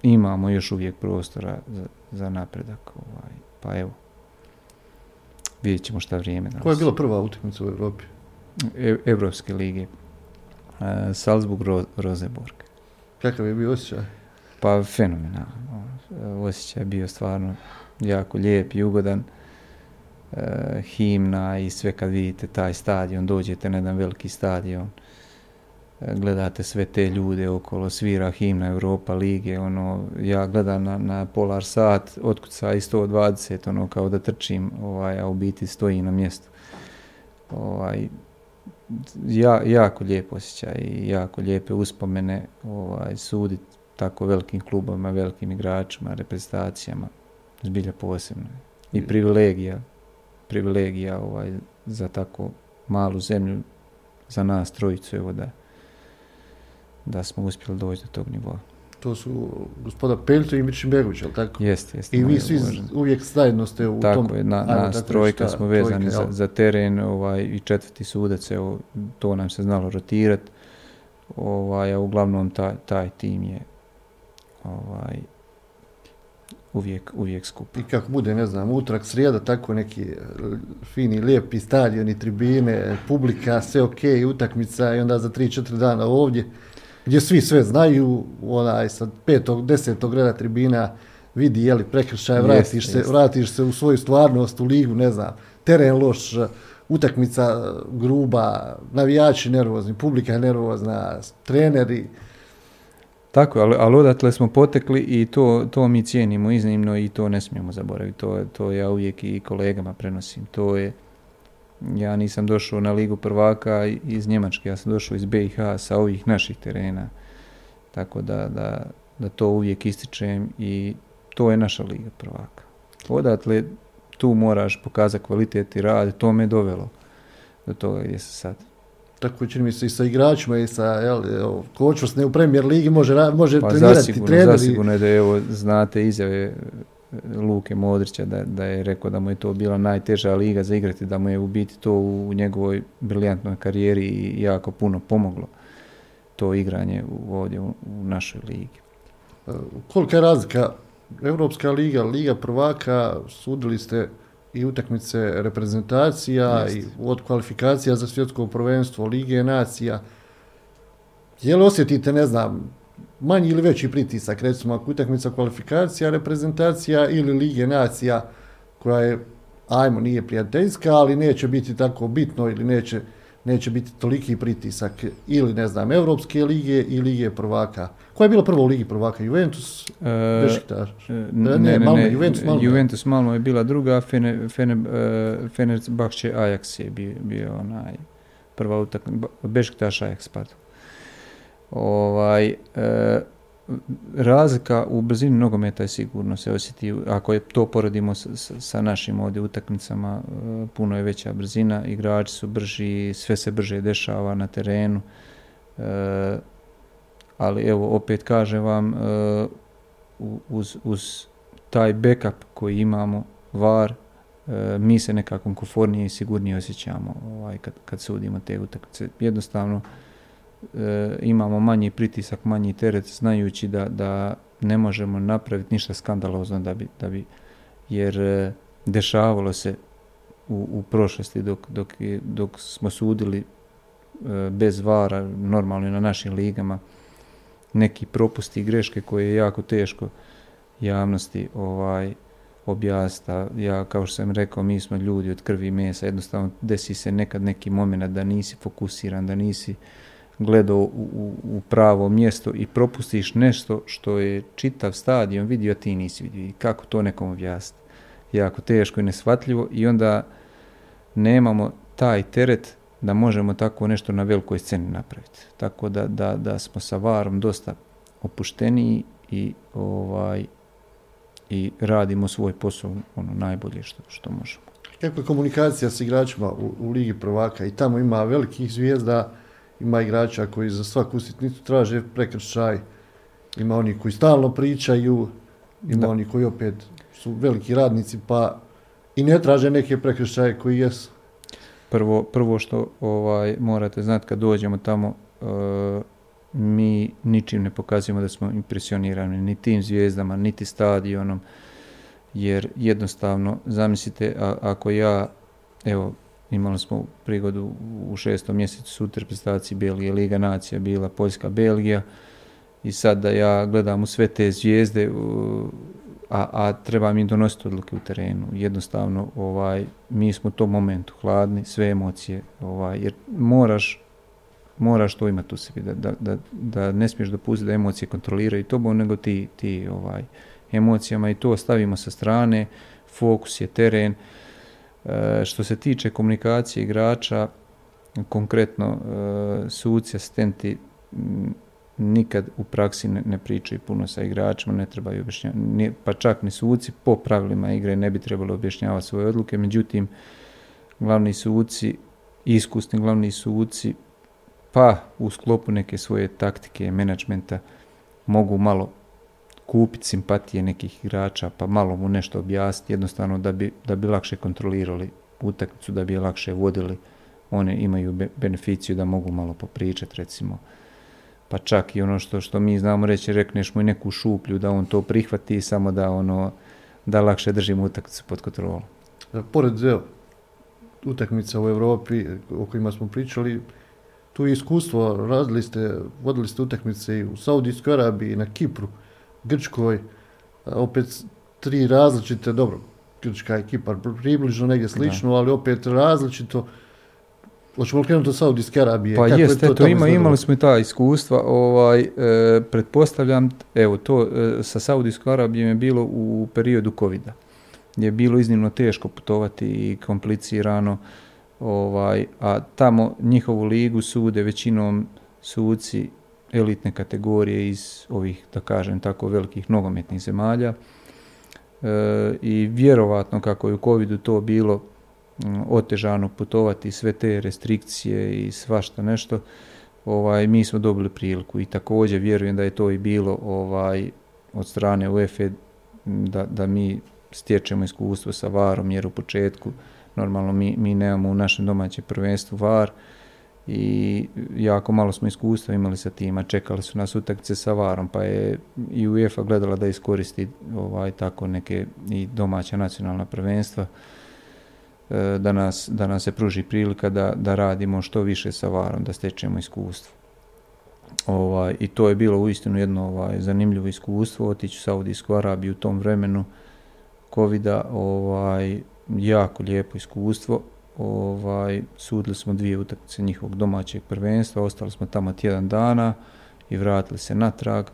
imamo još uvijek prostora za, za napredak. Ovaj, pa evo, vidjet ćemo šta vrijeme Koja je bila prva utakmica u Europi? E, Evropske lige. E, Salzburg, Ro Roseborg. Kakav je bio osjećaj? Pa fenomenalno. Osjećaj je bio stvarno jako lijep i ugodan. E, himna i sve kad vidite taj stadion, dođete na jedan veliki stadion gledate sve te ljude okolo, svira himna Europa lige, ono, ja gledam na, na polar sat, otkuca i 120, ono, kao da trčim, ovaj, a u biti stoji na mjestu. Ovaj, ja, jako lijep osjećaj i jako lijepe uspomene ovaj, sudit tako velikim klubovima, velikim igračima, reprezentacijama, zbilja posebno. I privilegija, privilegija ovaj, za tako malu zemlju, za nas trojicu, evo da da smo uspjeli doći do tog nivoa. To su gospoda Peljto i Mičimbegović, ali tako? Jeste, jeste. I vi svi uvijek zajedno ste u tako tom... Tako je, na, nas trojka smo vezani za, za, teren ovaj, i četvrti sudac, evo, to nam se znalo rotirati. Ovaj, a uglavnom taj, taj tim je ovaj, uvijek, uvijek skup. I kako bude, ne znam, utrak, srijeda, tako neki e, fini, lijepi stadioni, tribine, publika, sve ok, utakmica i onda za 3-4 dana ovdje gdje svi sve znaju, onaj sa petog, desetog reda tribina vidi jeli prekršaj, vratiš, se, vratiš se u svoju stvarnost, u ligu, ne znam, teren loš, utakmica gruba, navijači nervozni, publika nervozna, treneri. Tako, ali, ali odatle smo potekli i to, to mi cijenimo iznimno i to ne smijemo zaboraviti. To, to ja uvijek i kolegama prenosim. To je, ja nisam došao na ligu prvaka iz Njemačke, ja sam došao iz BiH sa ovih naših terena. Tako da, da, da to uvijek ističem i to je naša liga prvaka. Odatle tu moraš pokazati kvalitet i rad, to me dovelo do toga gdje se sad. Tako čini mi se i sa igračima i sa jel, ne u premijer ligi može, može pa trenirati zasigurno, Zasigurno je da evo, znate izjave Luke Modrića, da, da je rekao da mu je to bila najteža liga za igrati, da mu je u biti to u njegovoj briljantnoj karijeri i jako puno pomoglo to igranje ovdje u, našoj ligi. Kolika je razlika? Europska liga, liga prvaka, sudili ste i utakmice reprezentacija i od kvalifikacija za svjetsko prvenstvo, lige nacija. Je li osjetite, ne znam, manji ili veći pritisak, recimo ako utakmica kvalifikacija, reprezentacija ili lige nacija koja je, ajmo, nije prijateljska, ali neće biti tako bitno ili neće, neće biti toliki pritisak ili, ne znam, Evropske lige i lige prvaka. Koja je bila prva u ligi prvaka? Juventus, e, Bešiktaš? E, ne, ne, ne, Juventus, Malmo. Juventus Malmo je bila druga, Fene, Fene, Fenerbahče Ajax je bio, bio onaj prva utakmica, Bešiktaš Ajax, pardon. Ovaj, e, razlika u brzini nogometa je sigurno se osjeti, ako je to poredimo sa, sa našim ovdje utakmicama, e, puno je veća brzina, igrači su brži, sve se brže dešava na terenu, e, ali evo opet kažem vam, uz, uz taj backup koji imamo, VAR, mi se nekako komfornije i sigurnije osjećamo ovaj, kad, kad sudimo te utakmice. Jednostavno, e, imamo manji pritisak, manji teret, znajući da, da ne možemo napraviti ništa skandalozno da bi, da bi jer e, dešavalo se u, u prošlosti dok, dok, dok smo sudili e, bez vara, normalno na našim ligama, neki propusti i greške koje je jako teško javnosti ovaj objasniti. Ja, kao što sam rekao, mi smo ljudi od krvi i mesa, jednostavno desi se nekad neki moment da nisi fokusiran, da nisi gledao u, u, pravo mjesto i propustiš nešto što je čitav stadion vidio, a ti nisi vidio. I kako to nekom objasniti? Jako teško i nesvatljivo i onda nemamo taj teret da možemo tako nešto na velikoj sceni napraviti. Tako da, da, da smo sa varom dosta opušteniji i ovaj i radimo svoj posao ono najbolje što, što možemo. Kako je komunikacija s igračima u, u Ligi prvaka i tamo ima velikih zvijezda ima igrača koji za svaku sitnicu traže prekršaj, ima oni koji stalno pričaju, ima oni koji opet su veliki radnici pa i ne traže neke prekršaje koji jesu. Prvo, prvo što ovaj morate znati kad dođemo tamo, uh, mi ničim ne pokazujemo da smo impresionirani, ni tim zvijezdama, niti stadionom, jer jednostavno, zamislite, ako ja, evo, Imali smo prigodu u šestom mjesecu su reprezentaciji Belgije, Liga nacija bila Poljska, Belgija. I sad da ja gledam u sve te zvijezde, a, a treba mi donositi odluke u terenu. Jednostavno, ovaj, mi smo u tom momentu hladni, sve emocije, ovaj, jer moraš moraš to imati u sebi, da, da, da, da ne smiješ dopustiti da emocije kontroliraju tobom, nego ti, ti ovaj, emocijama i to stavimo sa strane, fokus je teren, što se tiče komunikacije igrača, konkretno e, suci, asistenti nikad u praksi ne, pričaju puno sa igračima, ne trebaju objašnjavati, pa čak ni suci po pravilima igre ne bi trebalo objašnjavati svoje odluke, međutim glavni suci, iskusni glavni suci, pa u sklopu neke svoje taktike menadžmenta mogu malo kupiti simpatije nekih igrača, pa malo mu nešto objasniti, jednostavno da bi, da bi lakše kontrolirali utakmicu, da bi lakše vodili. One imaju beneficiju da mogu malo popričati, recimo. Pa čak i ono što, što mi znamo reći, rekneš mu i neku šuplju, da on to prihvati, samo da ono da lakše držimo utakmicu pod kontrolom. Pored evo, utakmica u Europi o kojima smo pričali, tu je iskustvo, radili ste, vodili ste utakmice i u Saudijskoj Arabiji, na Kipru. Grčkoj, opet tri različite, dobro, grčka ekipa približno negdje slično, ali opet različito. Hoćemo krenuti od Saudijske Arabije? Pa jeste, to, ima, imali smo i ta iskustva. Ovaj, e, pretpostavljam, evo, to e, sa Saudijskom Arabijom je bilo u periodu covida. Je bilo iznimno teško putovati i komplicirano. Ovaj, a tamo njihovu ligu sude većinom suci elitne kategorije iz ovih, da kažem tako, velikih nogometnih zemalja. E, I vjerovatno kako je u covidu to bilo otežano putovati sve te restrikcije i svašta nešto, ovaj, mi smo dobili priliku i također vjerujem da je to i bilo ovaj, od strane UEFA da, da mi stječemo iskustvo sa varom, jer u početku normalno mi, mi nemamo u našem domaćem prvenstvu var i jako malo smo iskustva imali sa tima, čekali su nas utakmice sa varom, pa je i UEFA gledala da iskoristi ovaj, tako neke i domaća nacionalna prvenstva, e, da nas, da nam se pruži prilika da, da radimo što više sa varom, da stečemo iskustvo. Ovaj, I to je bilo uistinu jedno ovaj, zanimljivo iskustvo, otići u Saudijsku Arabiju u tom vremenu covida, ovaj, jako lijepo iskustvo. Ovaj, sudili smo dvije utakmice njihovog domaćeg prvenstva, ostali smo tamo tjedan dana i vratili se natrag.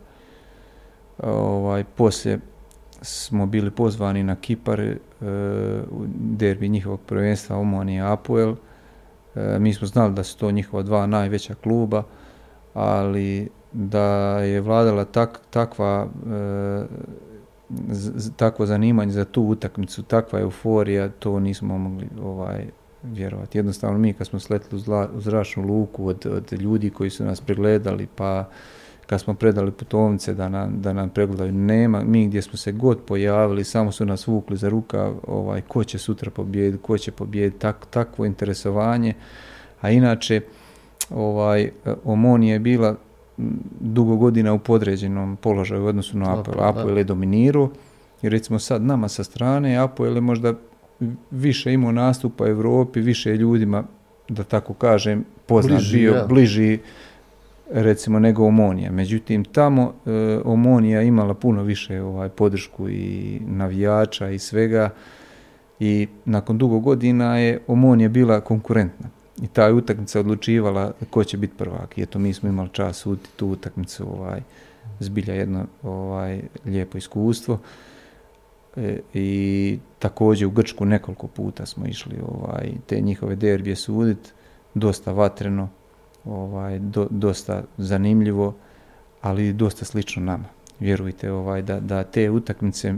Ovaj, poslije smo bili pozvani na Kipar, e, u derbi njihovog prvenstva Omonije Apoel. E, mi smo znali da su to njihova dva najveća kluba, ali da je vladala tak, takva e, takvo zanimanje za tu utakmicu, takva euforija, to nismo mogli ovaj, vjerovati. Jednostavno mi kad smo sletili u, zračnu luku od, od ljudi koji su nas pregledali, pa kad smo predali putovnice da nam, da nam pregledaju, nema, mi gdje smo se god pojavili, samo su nas vukli za ruka, ovaj, ko će sutra pobijediti, ko će pobijediti, tak, takvo interesovanje. A inače, ovaj, Omoni je bila dugo godina u podređenom položaju u odnosu na Apoel. Apoel je dominirao i recimo sad nama sa strane Apoel je možda više imao nastupa u Europi, više ljudima, da tako kažem, poznat bliži, bio, bliži recimo nego Omonija. Međutim, tamo e, Omonija imala puno više ovaj podršku i navijača i svega i nakon dugo godina je Omonija bila konkurentna i ta je utakmica odlučivala ko će biti prvak. I eto, mi smo imali čas suditi tu utakmicu, ovaj, zbilja jedno ovaj, lijepo iskustvo. E, I također u Grčku nekoliko puta smo išli ovaj, te njihove derbije suditi, dosta vatreno, ovaj, dosta zanimljivo, ali dosta slično nama. Vjerujte ovaj, da, da te utakmice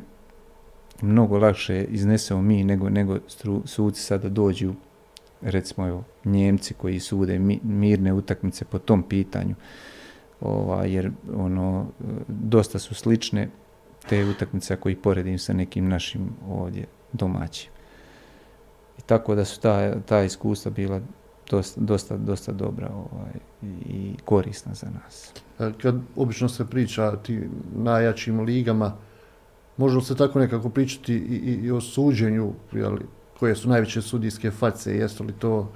mnogo lakše iznesemo mi nego, nego suci sada dođu recimo evo, Njemci koji sude mirne utakmice po tom pitanju, ovaj, jer ono, dosta su slične te utakmice ako ih poredim sa nekim našim ovdje domaćim. I tako da su ta, ta iskustva bila dosta, dosta, dosta dobra ovaj, i korisna za nas. Kad obično se priča o tim najjačim ligama, možemo se tako nekako pričati i, i, i o suđenju, jeli, koje su najveće sudijske face, jesu li to,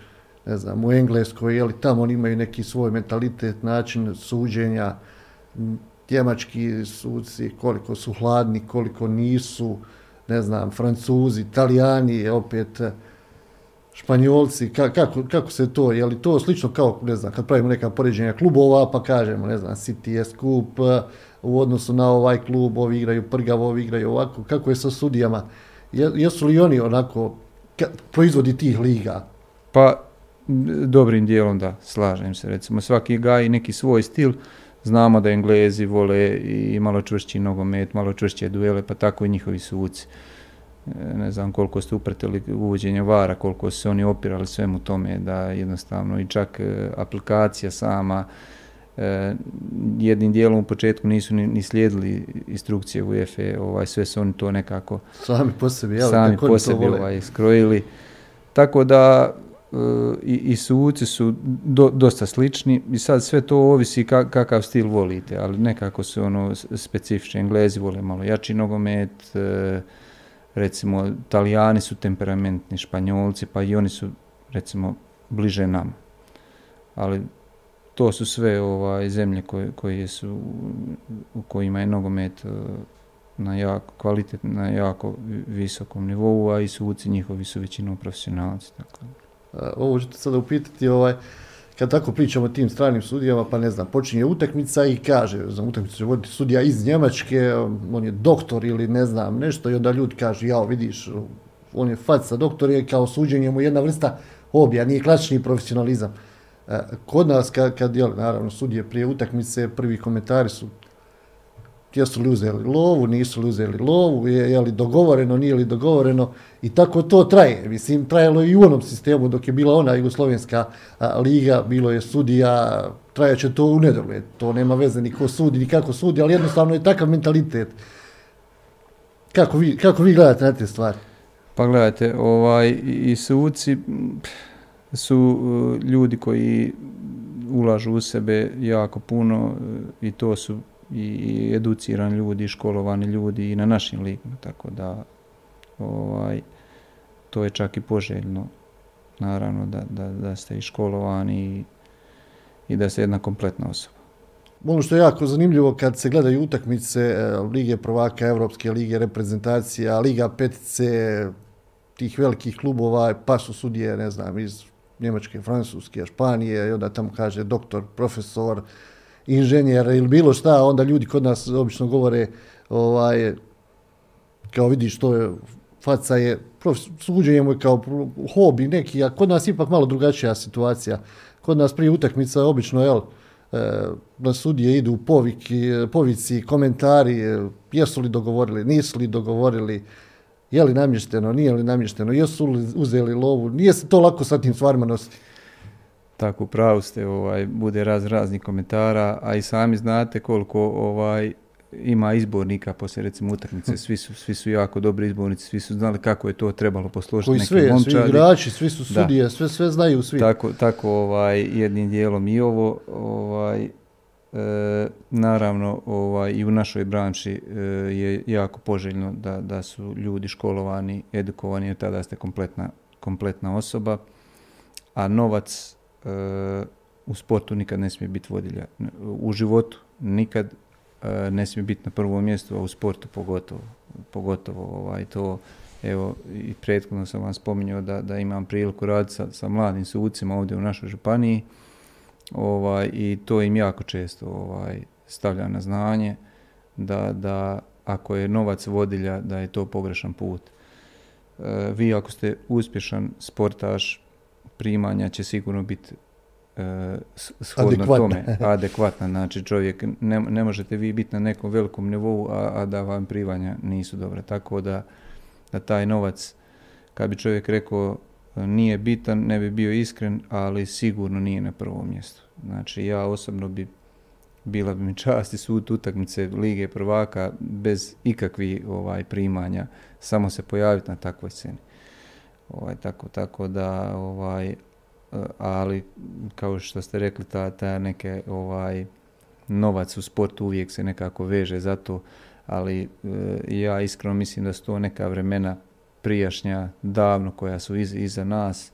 ne znam, u Engleskoj, je li tamo oni imaju neki svoj mentalitet, način suđenja, njemački suci, koliko su hladni, koliko nisu, ne znam, francuzi, italijani, opet španjolci, kako, kako se to, je li to slično kao, ne znam, kad pravimo neka poređenja klubova, pa kažemo, ne znam, City je skup, u odnosu na ovaj klub, ovi igraju prgavo, ovi igraju ovako, kako je sa sudijama, jesu li oni onako proizvodi tih liga? Pa, dobrim dijelom da, slažem se. Recimo, svaki gaji neki svoj stil. Znamo da Englezi vole i malo čvršći nogomet, malo čvršće duele, pa tako i njihovi suci. E, ne znam koliko ste upratili uvođenje vara, koliko su se oni opirali svemu tome, da jednostavno i čak e, aplikacija sama, e, jednim dijelom u početku nisu ni, ni slijedili instrukcije UEFA, ovaj, sve su oni to nekako sami po sebi, jel, sami po sebi ovaj, skrojili. Tako da i, i suci su do, dosta slični i sad sve to ovisi kakav stil volite, ali nekako su ono specifični. Englezi vole malo jači nogomet, e, recimo Italijani su temperamentni, Španjolci, pa i oni su recimo bliže nam. Ali to su sve ovaj, zemlje koje, koje su, u kojima je nogomet e, na jako kvalitet, na jako visokom nivou, a i suci njihovi su većinom profesionalci. Tako. Ovo ću te sada upitati, ovaj, kad tako pričamo o tim stranim sudijama, pa ne znam, počinje utakmica i kaže, znam, utakmicu će voditi sudija iz Njemačke, on je doktor ili ne znam, nešto, i onda ljudi kažu, jao, vidiš, on je faca, doktor je kao suđenje mu jedna vrsta obja, nije klasični profesionalizam. E, kod nas, kad, kad jel, naravno, sudije prije utakmice, prvi komentari su jesu li uzeli lovu, nisu li uzeli lovu, je, je li dogovoreno, nije li dogovoreno i tako to traje. Mislim, trajalo i u onom sistemu dok je bila ona Jugoslovenska liga, bilo je sudija, trajaće to u nedogled. To nema veze ni ko sudi, ni kako sudi, ali jednostavno je takav mentalitet. Kako vi, kako vi gledate na te stvari? Pa gledajte, ovaj, i suci su uh, ljudi koji ulažu u sebe jako puno uh, i to su i educirani ljudi, školovani ljudi i na našim ligama, tako da ovaj, to je čak i poželjno, naravno da, da, da ste i školovani i, i da ste jedna kompletna osoba. Ono što je jako zanimljivo kad se gledaju utakmice e, Lige prvaka, Evropske lige, reprezentacija, Liga petice, tih velikih klubova, pa su sudije, ne znam, iz Njemačke, Francuske, Španije, i onda tamo kaže doktor, profesor, inženjer ili bilo šta, onda ljudi kod nas obično govore, ovaj, kao vidiš, to je, faca je, suđenje mu je kao hobi neki, a kod nas ipak malo drugačija situacija. Kod nas prije utakmica obično, jel, da sudije idu poviki, povici, komentari, jesu li dogovorili, nisu li dogovorili, je li namješteno, nije li namješteno, jesu li uzeli lovu, nije se to lako sa tim stvarima nositi. Tako, pravo ste, ovaj, bude raz raznih komentara, a i sami znate koliko ovaj, ima izbornika poslije recimo utakmice, svi su, svi su jako dobri izbornici, svi su znali kako je to trebalo posložiti Koji sve, svi igrači, svi su sudije, sve, sve znaju svi. Tako, tako ovaj, jednim dijelom i ovo, ovaj, e, naravno ovaj, i u našoj branši e, je jako poželjno da, da su ljudi školovani, edukovani, jer tada ste kompletna, kompletna osoba, a novac u sportu nikad ne smije biti vodilja. U životu nikad E, ne smije biti na prvom mjestu, a u sportu pogotovo. Pogotovo ovaj, to, evo, i prethodno sam vam spominjao da, da imam priliku raditi sa, sa mladim sucima ovdje u našoj županiji ovaj, i to im jako često ovaj, stavlja na znanje da, da ako je novac vodilja, da je to pogrešan put. E, vi ako ste uspješan sportaš, primanja će sigurno biti e, shodno adekvatna. tome, adekvatna. Znači čovjek, ne, ne možete vi biti na nekom velikom nivou, a, a da vam privanja nisu dobra. Tako da, da taj novac, kad bi čovjek rekao nije bitan, ne bi bio iskren, ali sigurno nije na prvom mjestu. Znači ja osobno bi bila bi mi čast i sud utakmice Lige prvaka bez ikakvih ovaj, primanja, samo se pojaviti na takvoj sceni. Ovaj, tako, tako da ovaj, ali kao što ste rekli, ta, ta neke ovaj, novac u sportu uvijek se nekako veže za to, ali e, ja iskreno mislim da su to neka vremena prijašnja, davno koja su iz, iza nas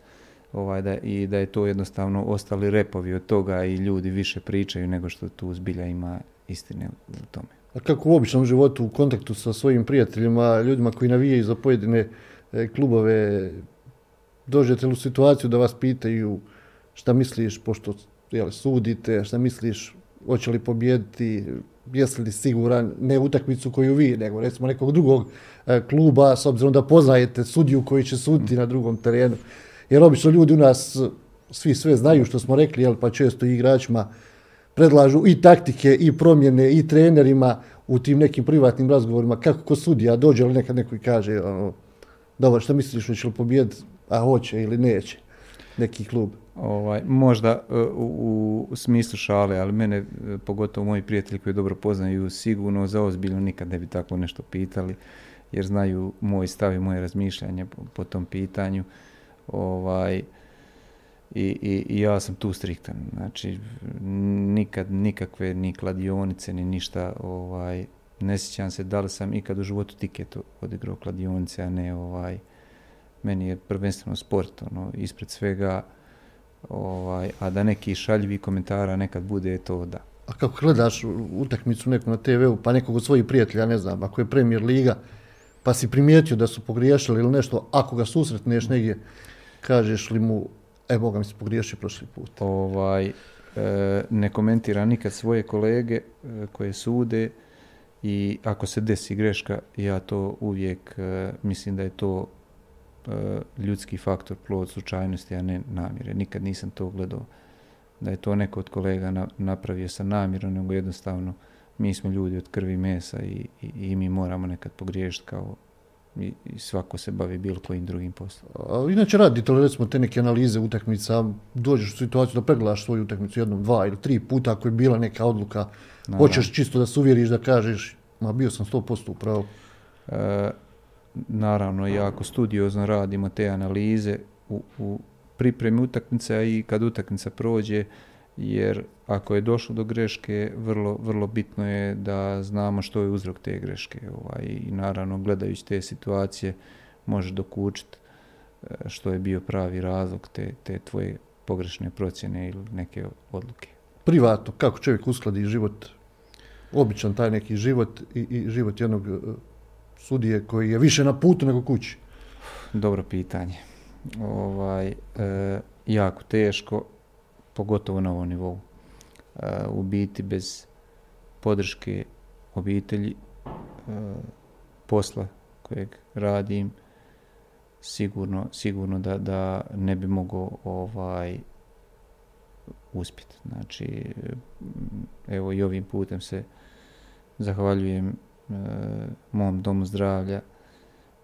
ovaj, da, i da je to jednostavno ostali repovi od toga i ljudi više pričaju nego što tu zbilja ima istine u tome. A kako u običnom životu u kontaktu sa svojim prijateljima, ljudima koji navijaju za pojedine e, klubove, dođete u situaciju da vas pitaju šta misliš, pošto jel, sudite, šta misliš, hoće li pobijediti, jesi li siguran, ne utakmicu koju vi, nego recimo nekog drugog e, kluba, s obzirom da poznajete sudiju koji će suditi na drugom terenu. Jer obično ljudi u nas svi sve znaju što smo rekli, jel, pa često i igračima predlažu i taktike, i promjene, i trenerima u tim nekim privatnim razgovorima, kako ko sudija dođe, ali nekad neko i kaže, ono, dobro, šta misliš, hoće li pobijediti, a hoće ili neće neki klub. Ovaj, možda e, u, u smislu šale, ali mene, e, pogotovo moji prijatelji koji dobro poznaju, sigurno za ozbiljno nikad ne bi tako nešto pitali, jer znaju moj stav i moje razmišljanje po, po tom pitanju. Ovaj, i, i, i, ja sam tu striktan. Znači, nikad nikakve ni kladionice, ni ništa, ovaj, ne sjećam se da li sam ikad u životu tiketu odigrao kladionice, a ne ovaj, meni je prvenstveno sport, ono, ispred svega, ovaj, a da neki šaljivi komentara nekad bude to da. A kako gledaš utakmicu neku na TV-u, pa nekog od svojih prijatelja, ne znam, ako je Premier Liga, pa si primijetio da su pogriješili ili nešto, ako ga susretneš negdje, kažeš li mu, e, Boga mi se pogriješio prošli put. Ovaj, e, ne komentira nikad svoje kolege e, koje sude i ako se desi greška, ja to uvijek e, mislim da je to E, ljudski faktor, plod slučajnosti, a ne namjere. Nikad nisam to gledao da je to neko od kolega napravio sa namjerom, nego jednostavno mi smo ljudi od krvi mesa i, i, i mi moramo nekad pogriješiti kao i, i, svako se bavi bilo kojim drugim poslom. A, inače radite li recimo te neke analize utakmica, dođeš u situaciju da pregledaš svoju utakmicu jednom, dva ili tri puta ako je bila neka odluka, Naravno. hoćeš čisto da se uvjeriš da kažeš ma bio sam 100% upravo. E, naravno, jako studiozno radimo te analize u, u pripremi utakmice, i kad utakmica prođe, jer ako je došlo do greške, vrlo, vrlo bitno je da znamo što je uzrok te greške. Ovaj, I naravno, gledajući te situacije, može dokučiti e, što je bio pravi razlog te, te tvoje pogrešne procjene ili neke odluke. Privatno, kako čovjek uskladi život, običan taj neki život i, i život jednog e, sudije koji je više na putu nego kući? Dobro pitanje. Ovaj, e, jako teško, pogotovo na ovom nivou. E, u biti bez podrške obitelji, e, posla kojeg radim, sigurno, sigurno da, da ne bi mogao ovaj, uspjeti. Znači, evo i ovim putem se zahvaljujem e, mom domu zdravlja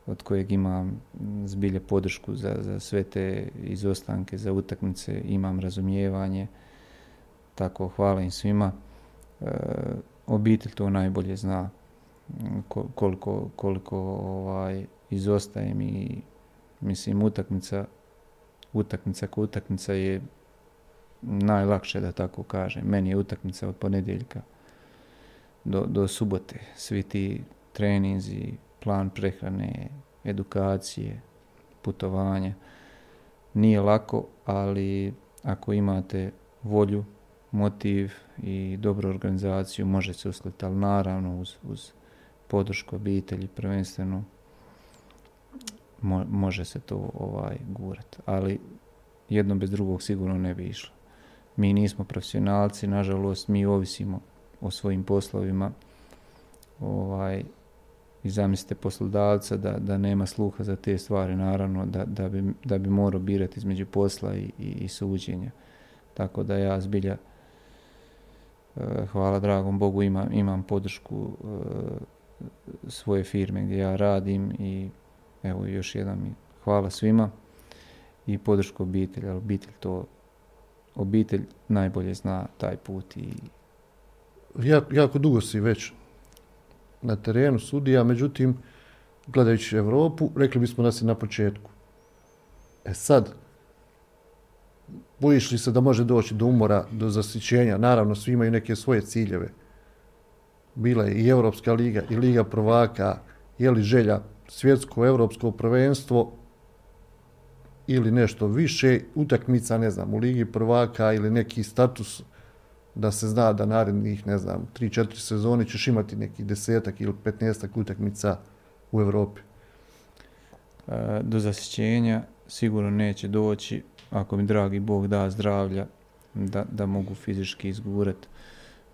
od kojeg imam zbilje podršku za, za sve te izostanke, za utakmice, imam razumijevanje. Tako, hvala im svima. E, obitelj to najbolje zna koliko, koliko ovaj, izostajem i mislim utakmica utakmica ko utakmica je najlakše da tako kažem. Meni je utakmica od ponedjeljka do, do subote. Svi ti treninzi, plan prehrane, edukacije, putovanja. Nije lako, ali ako imate volju, motiv i dobru organizaciju, može se uskladiti, ali naravno uz, uz podršku obitelji prvenstveno može se to ovaj gurat. Ali jedno bez drugog sigurno ne bi išlo. Mi nismo profesionalci, nažalost mi ovisimo o svojim poslovima. Ovaj, i zamislite poslodavca da, da nema sluha za te stvari, naravno da, da, bi, da bi morao birati između posla i, i, i suđenja. Tako da ja zbilja, e, hvala dragom Bogu, imam, imam podršku e, svoje firme gdje ja radim i evo još jedan hvala svima i podršku obitelji, ali obitelj to, obitelj najbolje zna taj put i jako, jako dugo si već na terenu sudija, međutim, gledajući Europu, rekli bismo da si na početku. E sad, bojiš li se da može doći do umora, do zasićenja? Naravno, svi imaju neke svoje ciljeve. Bila je i Europska liga, i Liga prvaka, je li želja svjetsko, europsko prvenstvo ili nešto više, utakmica, ne znam, u Ligi prvaka ili neki status da se zna da narednih, ne znam, 3-4 sezone ćeš imati neki desetak ili petnestak utakmica u Europi? Do zasjećenja sigurno neće doći ako mi dragi Bog da zdravlja da, da mogu fizički izgurati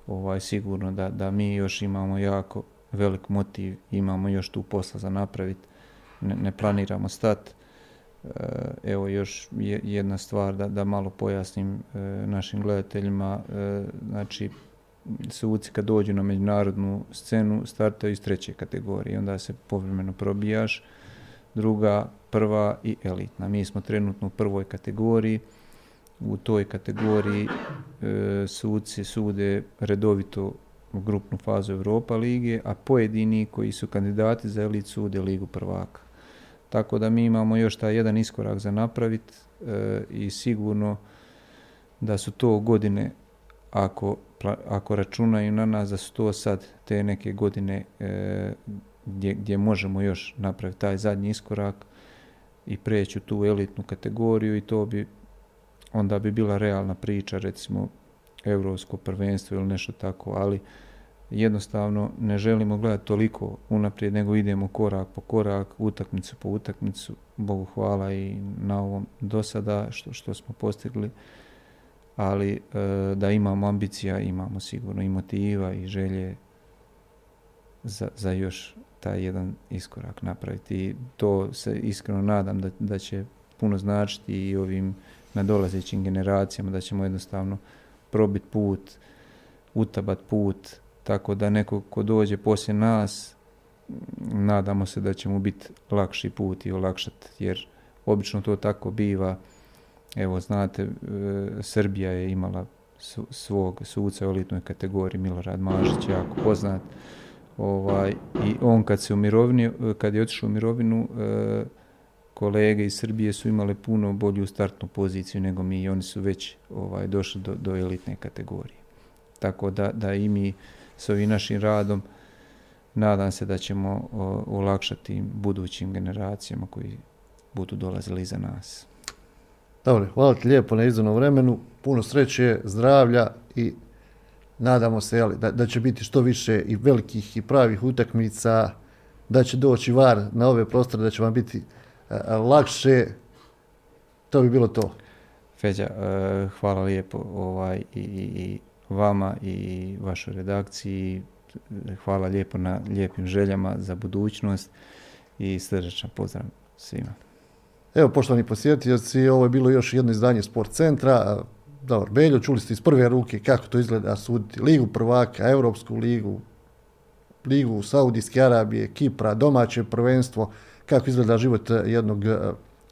ovaj, sigurno da, da mi još imamo jako velik motiv, imamo još tu posla za napraviti, ne, ne planiramo stati evo još jedna stvar da, da malo pojasnim eh, našim gledateljima. Eh, znači, suci kad dođu na međunarodnu scenu startaju iz treće kategorije. Onda se povremeno probijaš. Druga, prva i elitna. Mi smo trenutno u prvoj kategoriji. U toj kategoriji suci sude redovito u grupnu fazu Europa lige, a pojedini koji su kandidati za elit sude ligu prvaka. Tako da mi imamo još taj jedan iskorak za napraviti e, i sigurno da su to godine, ako, ako računaju na nas, da su to sad te neke godine e, gdje, gdje možemo još napraviti taj zadnji iskorak i preći u tu elitnu kategoriju i to bi onda bi bila realna priča recimo europsko prvenstvo ili nešto tako, ali jednostavno ne želimo gledati toliko unaprijed, nego idemo korak po korak, utakmicu po utakmicu. Bogu hvala i na ovom do sada što, što smo postigli, ali e, da imamo ambicija, imamo sigurno i motiva i želje za, za još taj jedan iskorak napraviti. I to se iskreno nadam da, da će puno značiti i ovim nadolazećim generacijama, da ćemo jednostavno probiti put, utabat put, tako da neko ko dođe poslije nas, nadamo se da će mu biti lakši put i olakšati, jer obično to tako biva. Evo, znate, e, Srbija je imala svog suca u elitnoj kategoriji, Milorad Mažić, jako poznat. Ovaj, I on kad se u mirovini, kad je otišao u mirovinu, e, kolege iz Srbije su imale puno bolju startnu poziciju nego mi i oni su već ovaj, došli do, do elitne kategorije. Tako da, da i mi s ovim našim radom nadam se da ćemo olakšati budućim generacijama koji budu dolazili iza nas. Dobro, hvala ti lijepo na izdanom vremenu, puno sreće, zdravlja i nadamo se jeli, da, da će biti što više i velikih i pravih utakmica, da će doći var na ove prostore, da će vam biti a, lakše. To bi bilo to. Feđa, e, hvala lijepo ovaj, i, i vama i vašoj redakciji. Hvala lijepo na lijepim željama za budućnost i srdečan pozdrav svima. Evo, poštovani posjetioci, ovo je bilo još jedno izdanje Sport centra. Davor Beljo, čuli ste iz prve ruke kako to izgleda suditi Ligu prvaka, Europsku ligu, Ligu Saudijske Arabije, Kipra, domaće prvenstvo, kako izgleda život jednog e,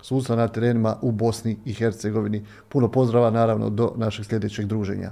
susla na terenima u Bosni i Hercegovini. Puno pozdrava naravno do našeg sljedećeg druženja.